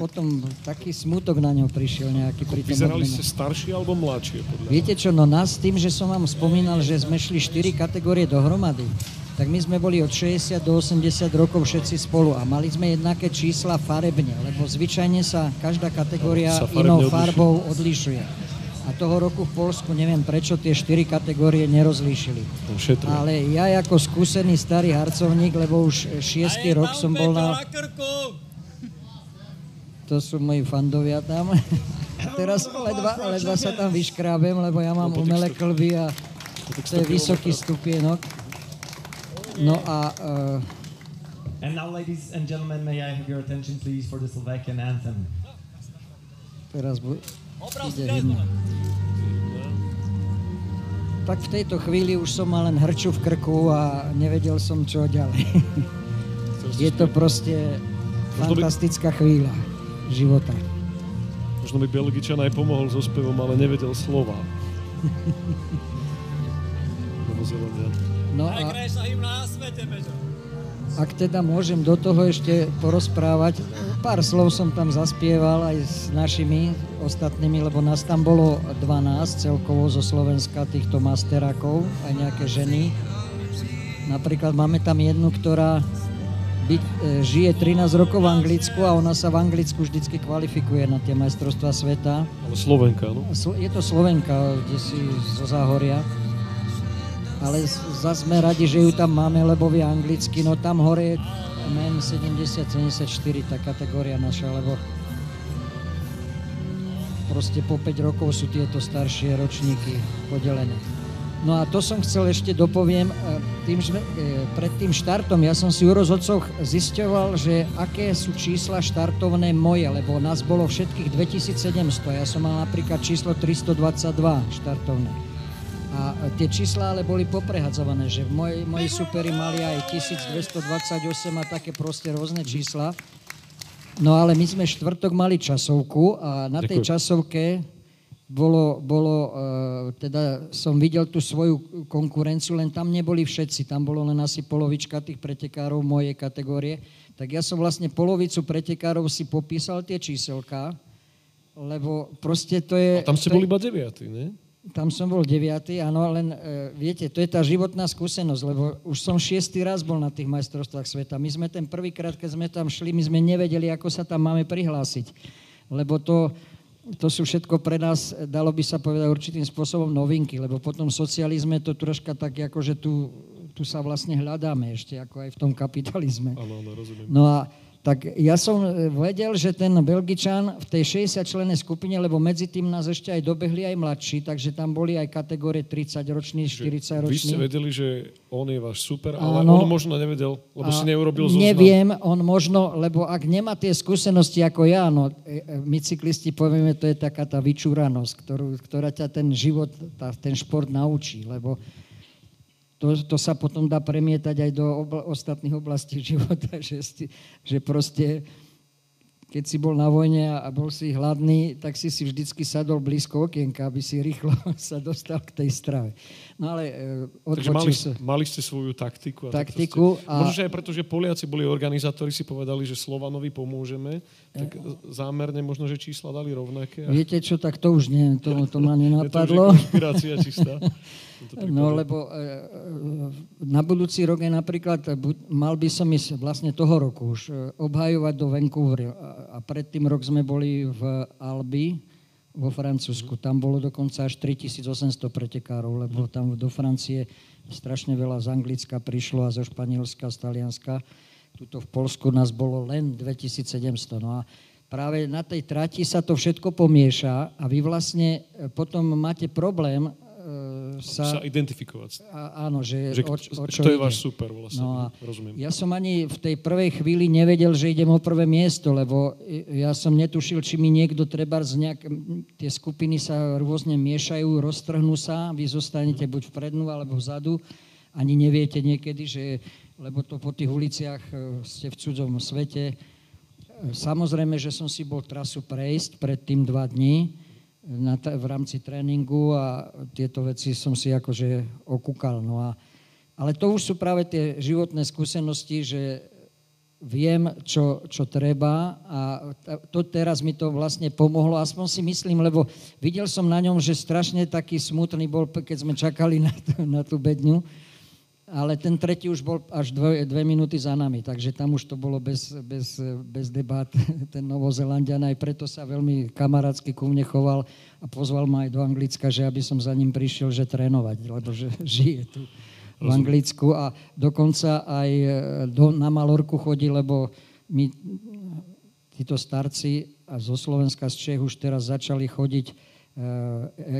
potom taký smutok na ňo prišiel nejaký pri tom Vyzerali ste starší alebo mladšie? Podľa Viete čo, no nás tým, že som vám spomínal, že sme šli 4 kategórie dohromady, tak my sme boli od 60 do 80 rokov všetci spolu a mali sme jednaké čísla farebne, lebo zvyčajne sa každá kategória sa inou farbou odlišuje. A toho roku v Polsku neviem prečo tie štyri kategórie nerozlíšili. Ale ja ako skúsený starý harcovník, lebo už šiestý rok som bol na... To sú moji fandovia tam. A teraz ledva, ledva sa tam vyškrábem, lebo ja mám umelé klby a to je vysoký stupienok. No a... Uh, and now, ladies and gentlemen, may I have your attention, please, for the Slovakian anthem. Teraz bu- ide hymna. Tak v tejto chvíli už som mal len hrču v krku a nevedel som, čo ďalej. Je to proste fantastická chvíľa života. Možno by Belgičan aj pomohol so spevom, ale nevedel slova. No a ak teda môžem do toho ešte porozprávať, pár slov som tam zaspieval aj s našimi ostatnými, lebo nás tam bolo 12 celkovo zo Slovenska, týchto masterákov, aj nejaké ženy. Napríklad máme tam jednu, ktorá byť, e, žije 13 rokov v Anglicku a ona sa v Anglicku vždycky kvalifikuje na tie majstrovstvá sveta. Ale Slovenka, no? Je to Slovenka, kde si zo Záhoria ale zase sme radi, že ju tam máme, lebo vie anglicky, no tam hore je men 70-74, tá kategória naša, lebo proste po 5 rokov sú tieto staršie ročníky podelené. No a to som chcel ešte dopoviem, e, tým, že e, pred tým štartom, ja som si u rozhodcoch zisťoval, že aké sú čísla štartovné moje, lebo nás bolo všetkých 2700, ja som mal napríklad číslo 322 štartovné. A tie čísla ale boli poprehadzované, že moji, moji superi mali aj 1228 a také proste rôzne čísla. No ale my sme štvrtok mali časovku a na tej časovke bolo, bolo uh, teda som videl tú svoju konkurenciu, len tam neboli všetci, tam bolo len asi polovička tých pretekárov mojej kategórie. Tak ja som vlastne polovicu pretekárov si popísal tie číselka, lebo proste to je... A tam ste boli iba deviatý, ne? Tam som bol deviatý, áno, len e, viete, to je tá životná skúsenosť, lebo už som šiestý raz bol na tých majstrovstvách sveta. My sme ten prvýkrát, keď sme tam šli, my sme nevedeli, ako sa tam máme prihlásiť. Lebo to, to sú všetko pre nás, dalo by sa povedať, určitým spôsobom novinky, lebo po tom socializme to troška tak, ako že tu, tu sa vlastne hľadáme ešte, ako aj v tom kapitalizme. Áno, áno, rozumiem. No a tak ja som e, vedel, že ten Belgičan v tej 60 členej skupine, lebo medzi tým nás ešte aj dobehli aj mladší, takže tam boli aj kategórie 30 roční, 40 roční. Vy ste vedeli, že on je váš super, ale Áno, on možno nevedel, lebo si neurobil zoznam. Neviem, on možno, lebo ak nemá tie skúsenosti ako ja, no e, e, my cyklisti povieme, to je taká tá vyčúranosť, ktorú, ktorá ťa ten život, tá, ten šport naučí, lebo to, to sa potom dá premietať aj do obla- ostatných oblastí života, že, sti, že proste keď si bol na vojne a bol si hladný, tak si si vždycky sadol blízko okienka, aby si rýchlo sa dostal k tej strave. No ale e, Takže mali, sa. mali ste svoju taktiku. A taktiku. Ste, a... Možno, že aj preto, že Poliaci boli organizátori, si povedali, že Slovanovi pomôžeme, tak e... zámerne možno, že čísla dali rovnaké. A... Viete čo, tak to už nie, to, to ma nenapadlo. Je to už čistá. No lebo e, e, na budúci rok je napríklad, mal by som ísť vlastne toho roku už obhajovať do Vancouveru a predtým rok sme boli v Albi vo Francúzsku. Tam bolo dokonca až 3800 pretekárov, lebo tam do Francie strašne veľa z Anglicka prišlo a zo Španielska, z Talianska. Tuto v Polsku nás bolo len 2700. No a práve na tej trati sa to všetko pomieša a vy vlastne potom máte problém E, sa... Sa identifikovať. A, áno, že, že o, o čo Kto je váš super vlastne, no a rozumiem. Ja som ani v tej prvej chvíli nevedel, že idem o prvé miesto, lebo ja som netušil, či mi niekto treba z nejak... Tie skupiny sa rôzne miešajú, roztrhnú sa, vy zostanete buď vprednú alebo vzadu. Ani neviete niekedy, že... Lebo to po tých uliciach e, ste v cudzom svete. E, samozrejme, že som si bol trasu prejsť pred tým dva dní, na t- v rámci tréningu a tieto veci som si akože okúkal. No a, ale to už sú práve tie životné skúsenosti, že viem, čo, čo treba a to teraz mi to vlastne pomohlo, aspoň si myslím, lebo videl som na ňom, že strašne taký smutný bol, keď sme čakali na, tú, na tú bedňu, ale ten tretí už bol až dve, dve minúty za nami, takže tam už to bolo bez, bez, bez debat, ten Novozelandian, aj preto sa veľmi kamarátsky ku mne choval a pozval ma aj do Anglicka, že aby som za ním prišiel, že trénovať, lebo že žije tu v Anglicku. A dokonca aj e, do, na Malorku chodí, lebo my, títo starci a zo Slovenska, z Čech už teraz začali chodiť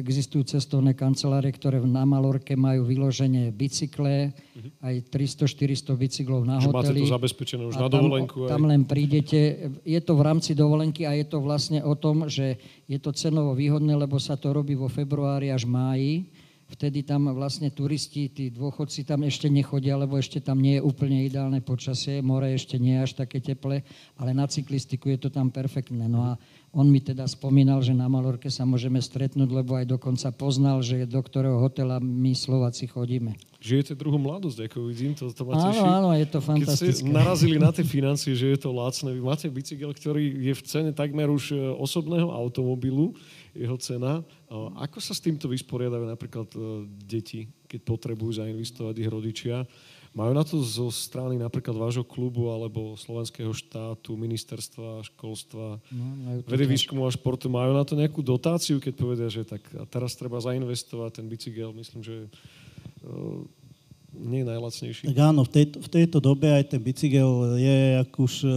existujú cestovné kancelárie, ktoré na Malorke majú vyloženie bicykle, uh-huh. aj 300-400 bicyklov na Že hoteli. máte to zabezpečené už na dovolenku. Tam, tam len prídete. Je to v rámci dovolenky a je to vlastne o tom, že je to cenovo výhodné, lebo sa to robí vo februári až máji. Vtedy tam vlastne turisti, tí dôchodci tam ešte nechodia, lebo ešte tam nie je úplne ideálne počasie, more ešte nie je až také teple, ale na cyklistiku je to tam perfektné. No a on mi teda spomínal, že na Malorke sa môžeme stretnúť, lebo aj dokonca poznal, že do ktorého hotela my Slováci chodíme. Žijete druhú mladosť, ako vidím, to, to ma teší. Áno, áno, je to fantastické. Keď ste narazili na tie financie, že je to lacné, vy máte bicykel, ktorý je v cene takmer už e, osobného automobilu, jeho cena. Ako sa s týmto vysporiadajú napríklad e, deti, keď potrebujú zainvestovať ich rodičia? Majú na to zo strany napríklad vášho klubu alebo slovenského štátu, ministerstva, školstva, no, vedy výskumu a športu, majú na to nejakú dotáciu, keď povedia, že tak a teraz treba zainvestovať ten bicykel, myslím, že uh, nie je najlacnejší. Tak áno, v tejto, v tejto dobe aj ten bicykel je, ako už uh,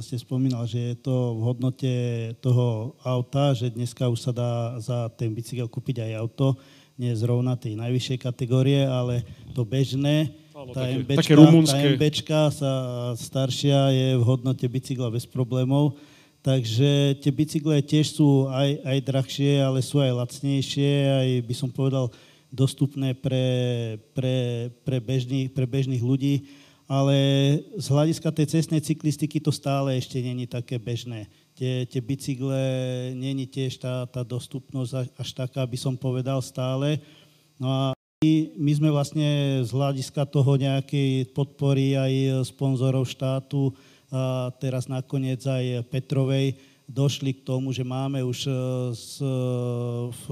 ste spomínal, že je to v hodnote toho auta, že dneska už sa dá za ten bicykel kúpiť aj auto, nie zrovna tej najvyššej kategórie, ale to bežné, Áno, tá, také, MBčka, také rumunské. tá MBčka sa staršia je v hodnote bicykla bez problémov. Takže tie bicykle tiež sú aj, aj drahšie, ale sú aj lacnejšie, aj by som povedal dostupné pre, pre, pre, bežný, pre bežných ľudí. Ale z hľadiska tej cestnej cyklistiky to stále ešte není také bežné. Tie, tie bicykle není tiež tá, tá dostupnosť až taká, by som povedal stále. No a my sme vlastne z hľadiska toho nejakej podpory aj sponzorov štátu a teraz nakoniec aj Petrovej došli k tomu, že máme už z, e, v,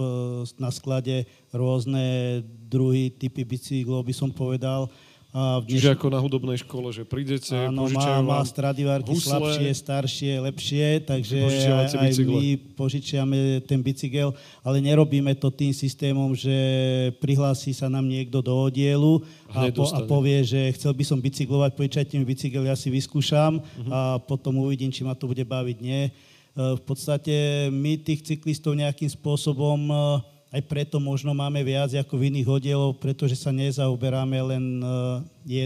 na sklade rôzne druhy, typy bicyklov, by som povedal, a v dneš... Čiže ako na hudobnej škole, že prídete, Áno, má, má stradivárky husle, slabšie, staršie, lepšie, takže aj, aj my požičiame ten bicykel, ale nerobíme to tým systémom, že prihlási sa nám niekto do oddielu a, po, a povie, že chcel by som bicyklovať, požičajte mi bicykel, ja si vyskúšam uh-huh. a potom uvidím, či ma to bude baviť. Nie. E, v podstate my tých cyklistov nejakým spôsobom aj preto možno máme viac ako v iných oddielov, pretože sa nezaoberáme len e,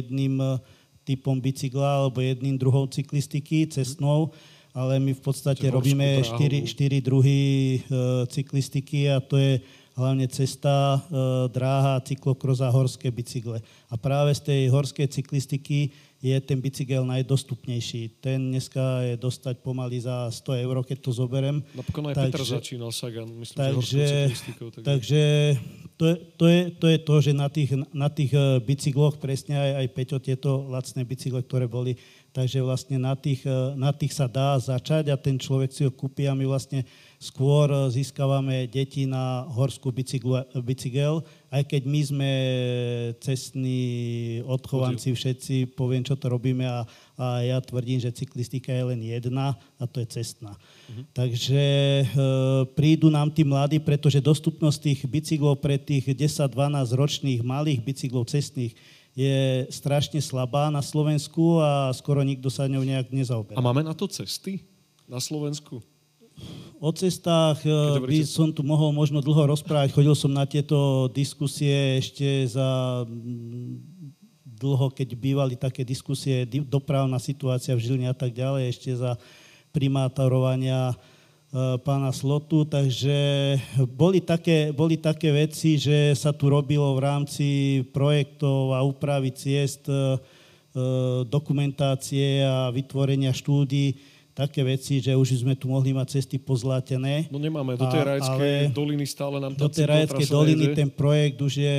jedným e, typom bicykla alebo jedným druhou cyklistiky, cestnou, ale my v podstate robíme štyri, štyri druhy e, cyklistiky a to je hlavne cesta, dráha, cyklokroz a horské bicykle. A práve z tej horskej cyklistiky je ten bicykel najdostupnejší. Ten dneska je dostať pomaly za 100 eur, keď to zoberem. Napokon aj Takže- Peter začínal Sagan, myslím, Takže, že cyklistikou. Takže... to, je, to, je, to je to, že na tých, na tých eh, bicykloch presne aj, aj Peťo tieto lacné bicykle, ktoré boli, takže vlastne na tých, eh, na tých sa dá začať a ten človek si ho kúpi a my vlastne skôr eh, získavame deti na horskú bicyklu, bicykel, aj keď my sme cestní odchovanci všetci, poviem, čo to robíme a, a ja tvrdím, že cyklistika je len jedna a to je cestná. Takže e, prídu nám tí mladí, pretože dostupnosť tých bicyklov pre tých 10-12 ročných malých bicyklov cestných je strašne slabá na Slovensku a skoro nikto sa ňou nejak A nezaoberá. máme na to cesty na Slovensku? O cestách e, Keď by som tu mohol možno dlho rozprávať. Chodil som na tieto diskusie ešte za mm, dlho, keď bývali také diskusie, di- dopravná situácia v Žiline a tak ďalej, ešte za primátorovania e, pána Slotu, takže boli také, boli také veci, že sa tu robilo v rámci projektov a úpravy ciest, e, e, dokumentácie a vytvorenia štúdí, také veci, že už sme tu mohli mať cesty pozlátené. No nemáme, do tej Rajskej doliny stále nám tá Do tej cyklotrasa doliny nejde. ten projekt už je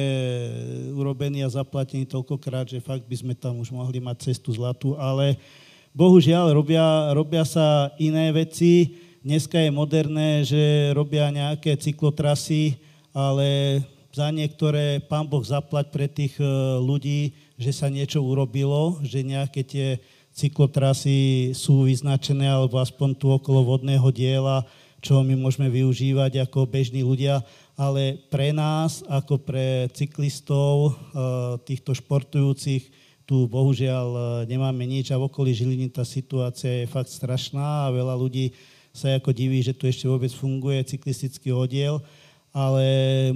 urobený a zaplatený toľkokrát, že fakt by sme tam už mohli mať cestu zlatú, ale bohužiaľ robia, robia sa iné veci. Dneska je moderné, že robia nejaké cyklotrasy, ale za niektoré pán Boh zaplať pre tých e, ľudí, že sa niečo urobilo, že nejaké tie cyklotrasy sú vyznačené, alebo aspoň tu okolo vodného diela, čo my môžeme využívať ako bežní ľudia, ale pre nás, ako pre cyklistov, e, týchto športujúcich, tu bohužiaľ e, nemáme nič. A v okolí Žiliny tá situácia je fakt strašná a veľa ľudí sa ako diví, že tu ešte vôbec funguje cyklistický oddiel, ale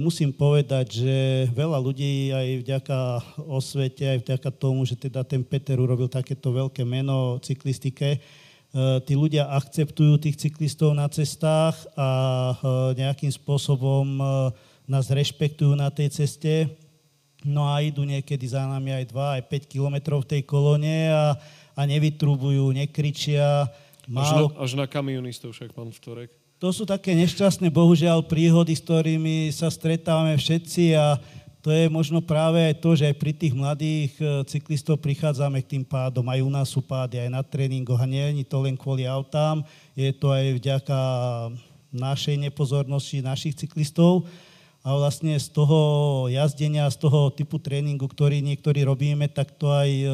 musím povedať, že veľa ľudí aj vďaka osvete, aj vďaka tomu, že teda ten Peter urobil takéto veľké meno cyklistike, e, tí ľudia akceptujú tých cyklistov na cestách a e, nejakým spôsobom e, nás rešpektujú na tej ceste. No a idú niekedy za nami aj 2, aj 5 kilometrov v tej kolóne a, a nevytrubujú, nekričia. Až na, Málo, až na kamionistov však, pán Vtorek. To sú také nešťastné, bohužiaľ, príhody, s ktorými sa stretávame všetci a to je možno práve aj to, že aj pri tých mladých e, cyklistov prichádzame k tým pádom. Aj u nás sú pády, aj na tréningoch a nie je to len kvôli autám, je to aj vďaka našej nepozornosti našich cyklistov a vlastne z toho jazdenia, z toho typu tréningu, ktorý niektorí robíme, tak to aj e,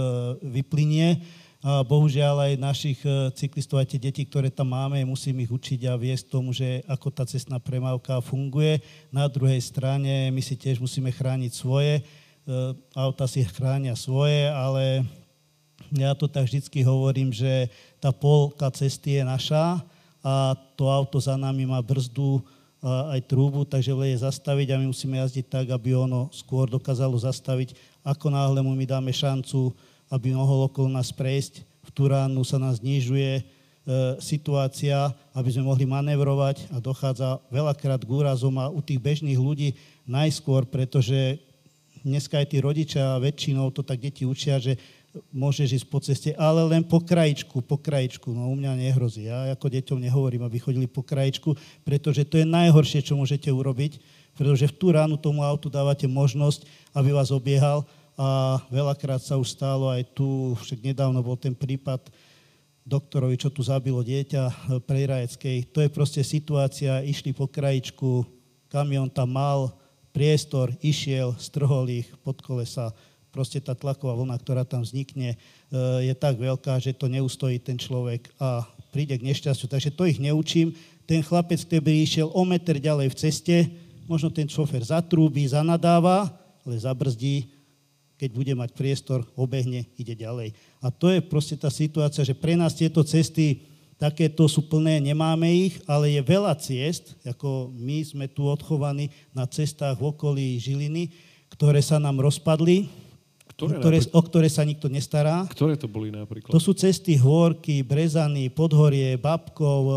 vyplynie. Bohužiaľ aj našich e, cyklistov, aj tie deti, ktoré tam máme, musím ich učiť a viesť tomu, že ako tá cestná premávka funguje. Na druhej strane my si tiež musíme chrániť svoje. E, Auta si chránia svoje, ale ja to tak vždycky hovorím, že tá polka cesty je naša a to auto za nami má brzdu aj trúbu, takže vie zastaviť a my musíme jazdiť tak, aby ono skôr dokázalo zastaviť. Ako náhle mu my dáme šancu, aby mohol okolo nás prejsť, v tú ránu sa nás znižuje e, situácia, aby sme mohli manevrovať a dochádza veľakrát k úrazom a u tých bežných ľudí najskôr, pretože dneska aj tí rodičia väčšinou to tak deti učia, že môžeš ísť po ceste, ale len po krajičku, po krajičku. No u mňa nehrozí. Ja ako deťom nehovorím, aby chodili po krajičku, pretože to je najhoršie, čo môžete urobiť, pretože v tú ránu tomu autu dávate možnosť, aby vás obiehal a veľakrát sa už stalo aj tu, však nedávno bol ten prípad doktorovi, čo tu zabilo dieťa e, prejrajeckej. To je proste situácia, išli po krajičku, kamion tam mal priestor, išiel, strhol ich pod kolesa. Proste tá tlaková vlna, ktorá tam vznikne, e, je tak veľká, že to neustojí ten človek a príde k nešťastiu. Takže to ich neučím. Ten chlapec, ktorý išiel o meter ďalej v ceste, možno ten šofer zatrúbi, zanadáva, ale zabrzdí, keď bude mať priestor, obehne, ide ďalej. A to je proste tá situácia, že pre nás tieto cesty takéto sú plné, nemáme ich, ale je veľa ciest, ako my sme tu odchovaní na cestách v okolí Žiliny, ktoré sa nám rozpadli, Ktoré ktoré, napríklad? o ktoré sa nikto nestará. Ktoré to boli napríklad? To sú cesty Hôrky, Brezany, Podhorie, Babkov, e,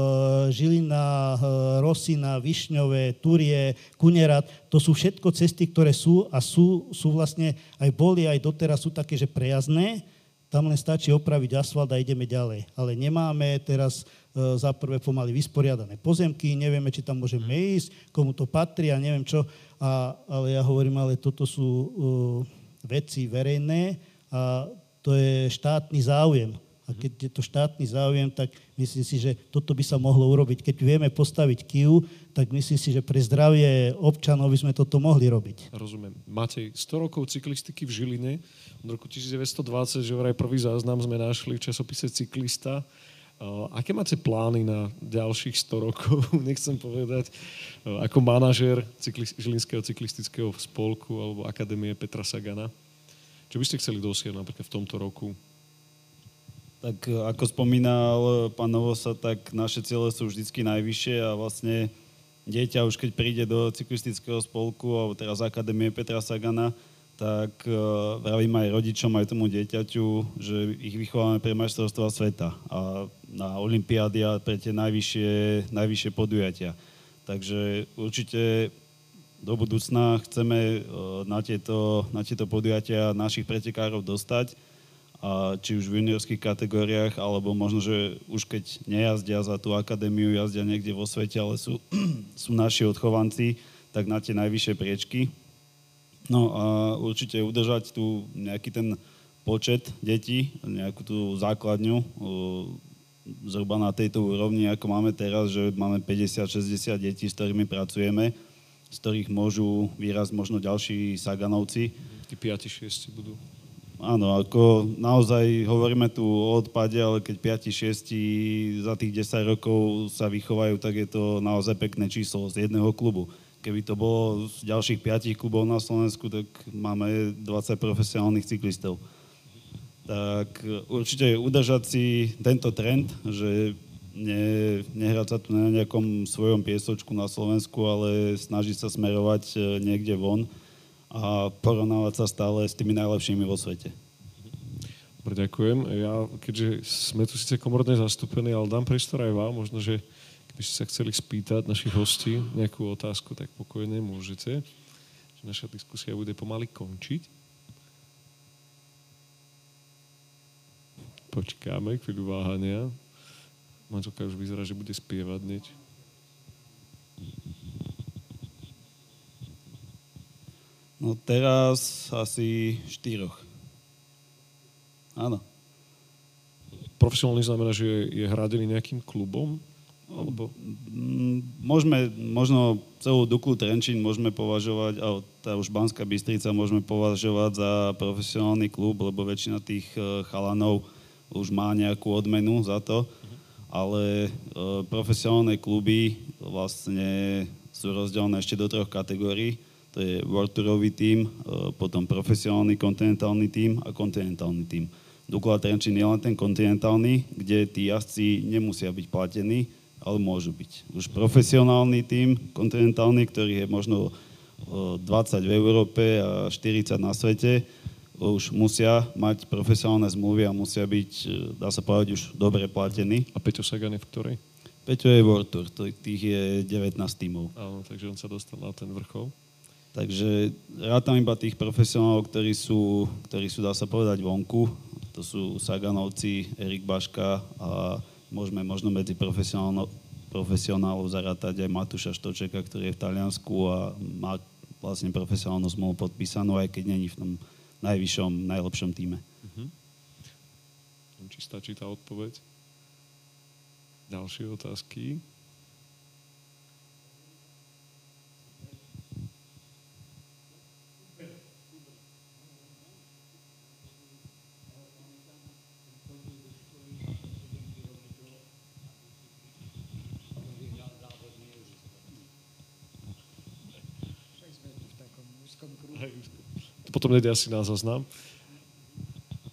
Žilina, e, Rosina, Višňové, Turie, Kunerat. To sú všetko cesty, ktoré sú a sú, sú vlastne, aj boli, aj doteraz sú také, že prejazdné. Tam len stačí opraviť asfalt a ideme ďalej. Ale nemáme teraz e, za prvé pomaly vysporiadané pozemky, nevieme, či tam môžeme ísť, komu to patrí a neviem čo. A, ale ja hovorím, ale toto sú uh, veci verejné a to je štátny záujem. A keď je to štátny záujem, tak myslím si, že toto by sa mohlo urobiť. Keď vieme postaviť KIU, tak myslím si, že pre zdravie občanov by sme toto mohli robiť. Rozumiem. Matej, 100 rokov cyklistiky v Žiline. Od roku 1920, že vraj prvý záznam sme našli v časopise Cyklista. Aké máte plány na ďalších 100 rokov, nechcem povedať, ako manažér cykli- Žilinského cyklistického spolku alebo Akadémie Petra Sagana? Čo by ste chceli dosiahnuť napríklad v tomto roku? Tak e, ako spomínal pán Novosa, tak naše ciele sú vždycky najvyššie a vlastne dieťa už keď príde do cyklistického spolku alebo teraz Akadémie Petra Sagana, tak uh, vravím aj rodičom, aj tomu dieťaťu, že ich vychováme pre majstrovstvá sveta a na olympiády a pre tie najvyššie, najvyššie podujatia. Takže určite do budúcna chceme uh, na tieto, na tieto podujatia našich pretekárov dostať a či už v juniorských kategóriách, alebo možno, že už keď nejazdia za tú akadémiu, jazdia niekde vo svete, ale sú, sú naši odchovanci, tak na tie najvyššie priečky. No a určite udržať tu nejaký ten počet detí, nejakú tú základňu, zhruba na tejto úrovni, ako máme teraz, že máme 50-60 detí, s ktorými pracujeme, z ktorých môžu výraz možno ďalší Saganovci. Tí 5-6 budú. Áno, ako naozaj hovoríme tu o odpade, ale keď 5-6 za tých 10 rokov sa vychovajú, tak je to naozaj pekné číslo z jedného klubu. Keby to bolo z ďalších 5 klubov na Slovensku, tak máme 20 profesionálnych cyklistov. Tak určite udržať si tento trend, že ne, nehrať sa tu na nejakom svojom piesočku na Slovensku, ale snažiť sa smerovať e, niekde von a porovnávať sa stále s tými najlepšími vo svete. Dobre, ďakujem. Ja, keďže sme tu síce komorne zastúpení, ale dám priestor aj vám. Možno, že keby ste sa chceli spýtať našich hostí nejakú otázku, tak pokojne môžete. Že naša diskusia bude pomaly končiť. Počkáme chvíľu váhania. Manželka už vyzerá, že bude spievať niečo. No teraz asi štyroch. Áno. Profesionálny znamená, že je, je hradený nejakým klubom? Alebo... Mm, Môžeme, možno celú Duklu Trenčín môžeme považovať, a tá už Banská Bystrica môžeme považovať za profesionálny klub, lebo väčšina tých e, chalanov už má nejakú odmenu za to, ale e, profesionálne kluby vlastne sú rozdelené ešte do troch kategórií to je World Tourový tím, e, potom profesionálny kontinentálny tím a kontinentálny tím. Dukla Trenčín je len ten kontinentálny, kde tí jazdci nemusia byť platení, ale môžu byť. Už profesionálny tím, kontinentálny, ktorý je možno 20 v Európe a 40 na svete, už musia mať profesionálne zmluvy a musia byť, e, dá sa povedať, už dobre platení. A Peťo Sagan je v ktorej? Peťo je World Tour, tých je 19 tímov. Áno, takže on sa dostal na ten vrchol. Takže rátam iba tých profesionálov, ktorí sú, ktorí sú, dá sa povedať, vonku. To sú Saganovci, Erik Baška a môžeme možno medzi profesionálov zarátať aj Matúša Štočeka, ktorý je v Taliansku a má vlastne profesionálnu zmluvu podpísanú, aj keď není v tom najvyššom, najlepšom týme. Uh-huh. Či stačí tá odpoveď? Ďalšie otázky? Potom nejde asi na zoznam.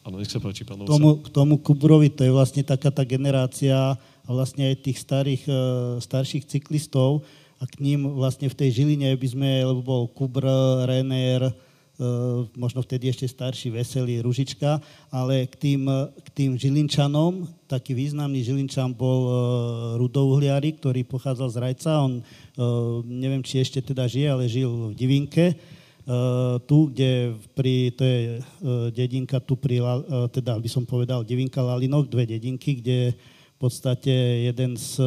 Áno, nech sa páči, pán tomu, K tomu Kubrovi, to je vlastne taká tá generácia vlastne aj tých starých, uh, starších cyklistov. A k ním vlastne v tej Žiline by sme, lebo bol Kubr, Renner, uh, možno vtedy ešte starší, veselý, Ružička, ale k tým, k tým Žilinčanom, taký významný Žilinčan bol Rudo Uhliari, ktorý pochádzal z Rajca, on neviem, či ešte teda žije, ale žil v Divinke, tu, kde pri, to je dedinka, tu pri, teda by som povedal, Divinka Lalinok, dve dedinky, kde v podstate jeden z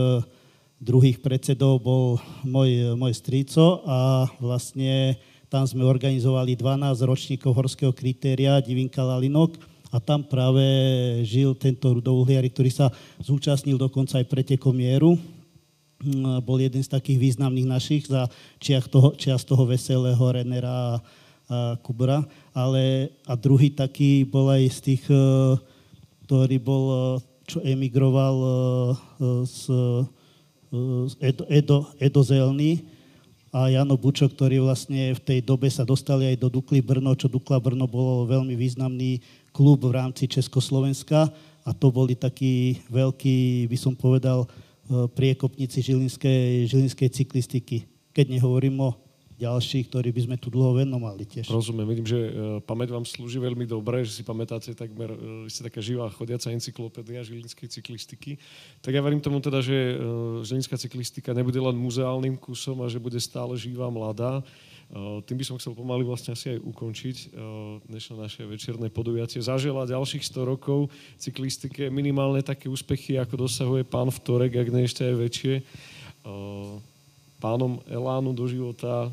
druhých predsedov bol môj, môj stríco a vlastne tam sme organizovali 12 ročníkov horského kritéria Divinka Lalinok a tam práve žil tento Rudouhliari, ktorý sa zúčastnil dokonca aj pretekom mieru. Mm, bol jeden z takých významných našich za čiach toho, čias toho veselého Renera a, a Kubra. Ale, a druhý taký bol aj z tých, e, ktorý bol, e, čo emigroval e, z Edo, Edo, Edo Zelný a Jano Bučo, ktorí vlastne v tej dobe sa dostali aj do Dukly Brno, čo Dukla Brno bolo veľmi významný klub v rámci Československa a to boli takí veľkí, by som povedal, priekopníci žilinskej, žilinskej cyklistiky. Keď nehovorím o ďalší, ktorí by sme tu dlho venovali tiež. Rozumiem, vidím, že uh, pamäť vám slúži veľmi dobre, že si pamätáte takmer, uh, ste taká živá chodiaca encyklopédia žilinskej cyklistiky. Tak ja verím tomu teda, že žilinská cyklistika nebude len muzeálnym kusom a že bude stále živá, mladá. Uh, tým by som chcel pomaly vlastne asi aj ukončiť uh, dnešné naše večerné podujatie. Zažila ďalších 100 rokov cyklistike, minimálne také úspechy, ako dosahuje pán Vtorek, ak ne ešte aj väčšie. Uh, pánom elánu do života,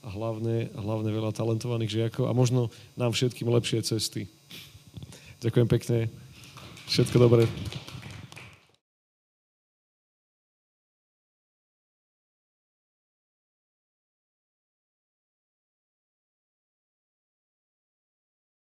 a hlavne, hlavne veľa talentovaných žiakov a možno nám všetkým lepšie cesty. Ďakujem pekne. Všetko dobré.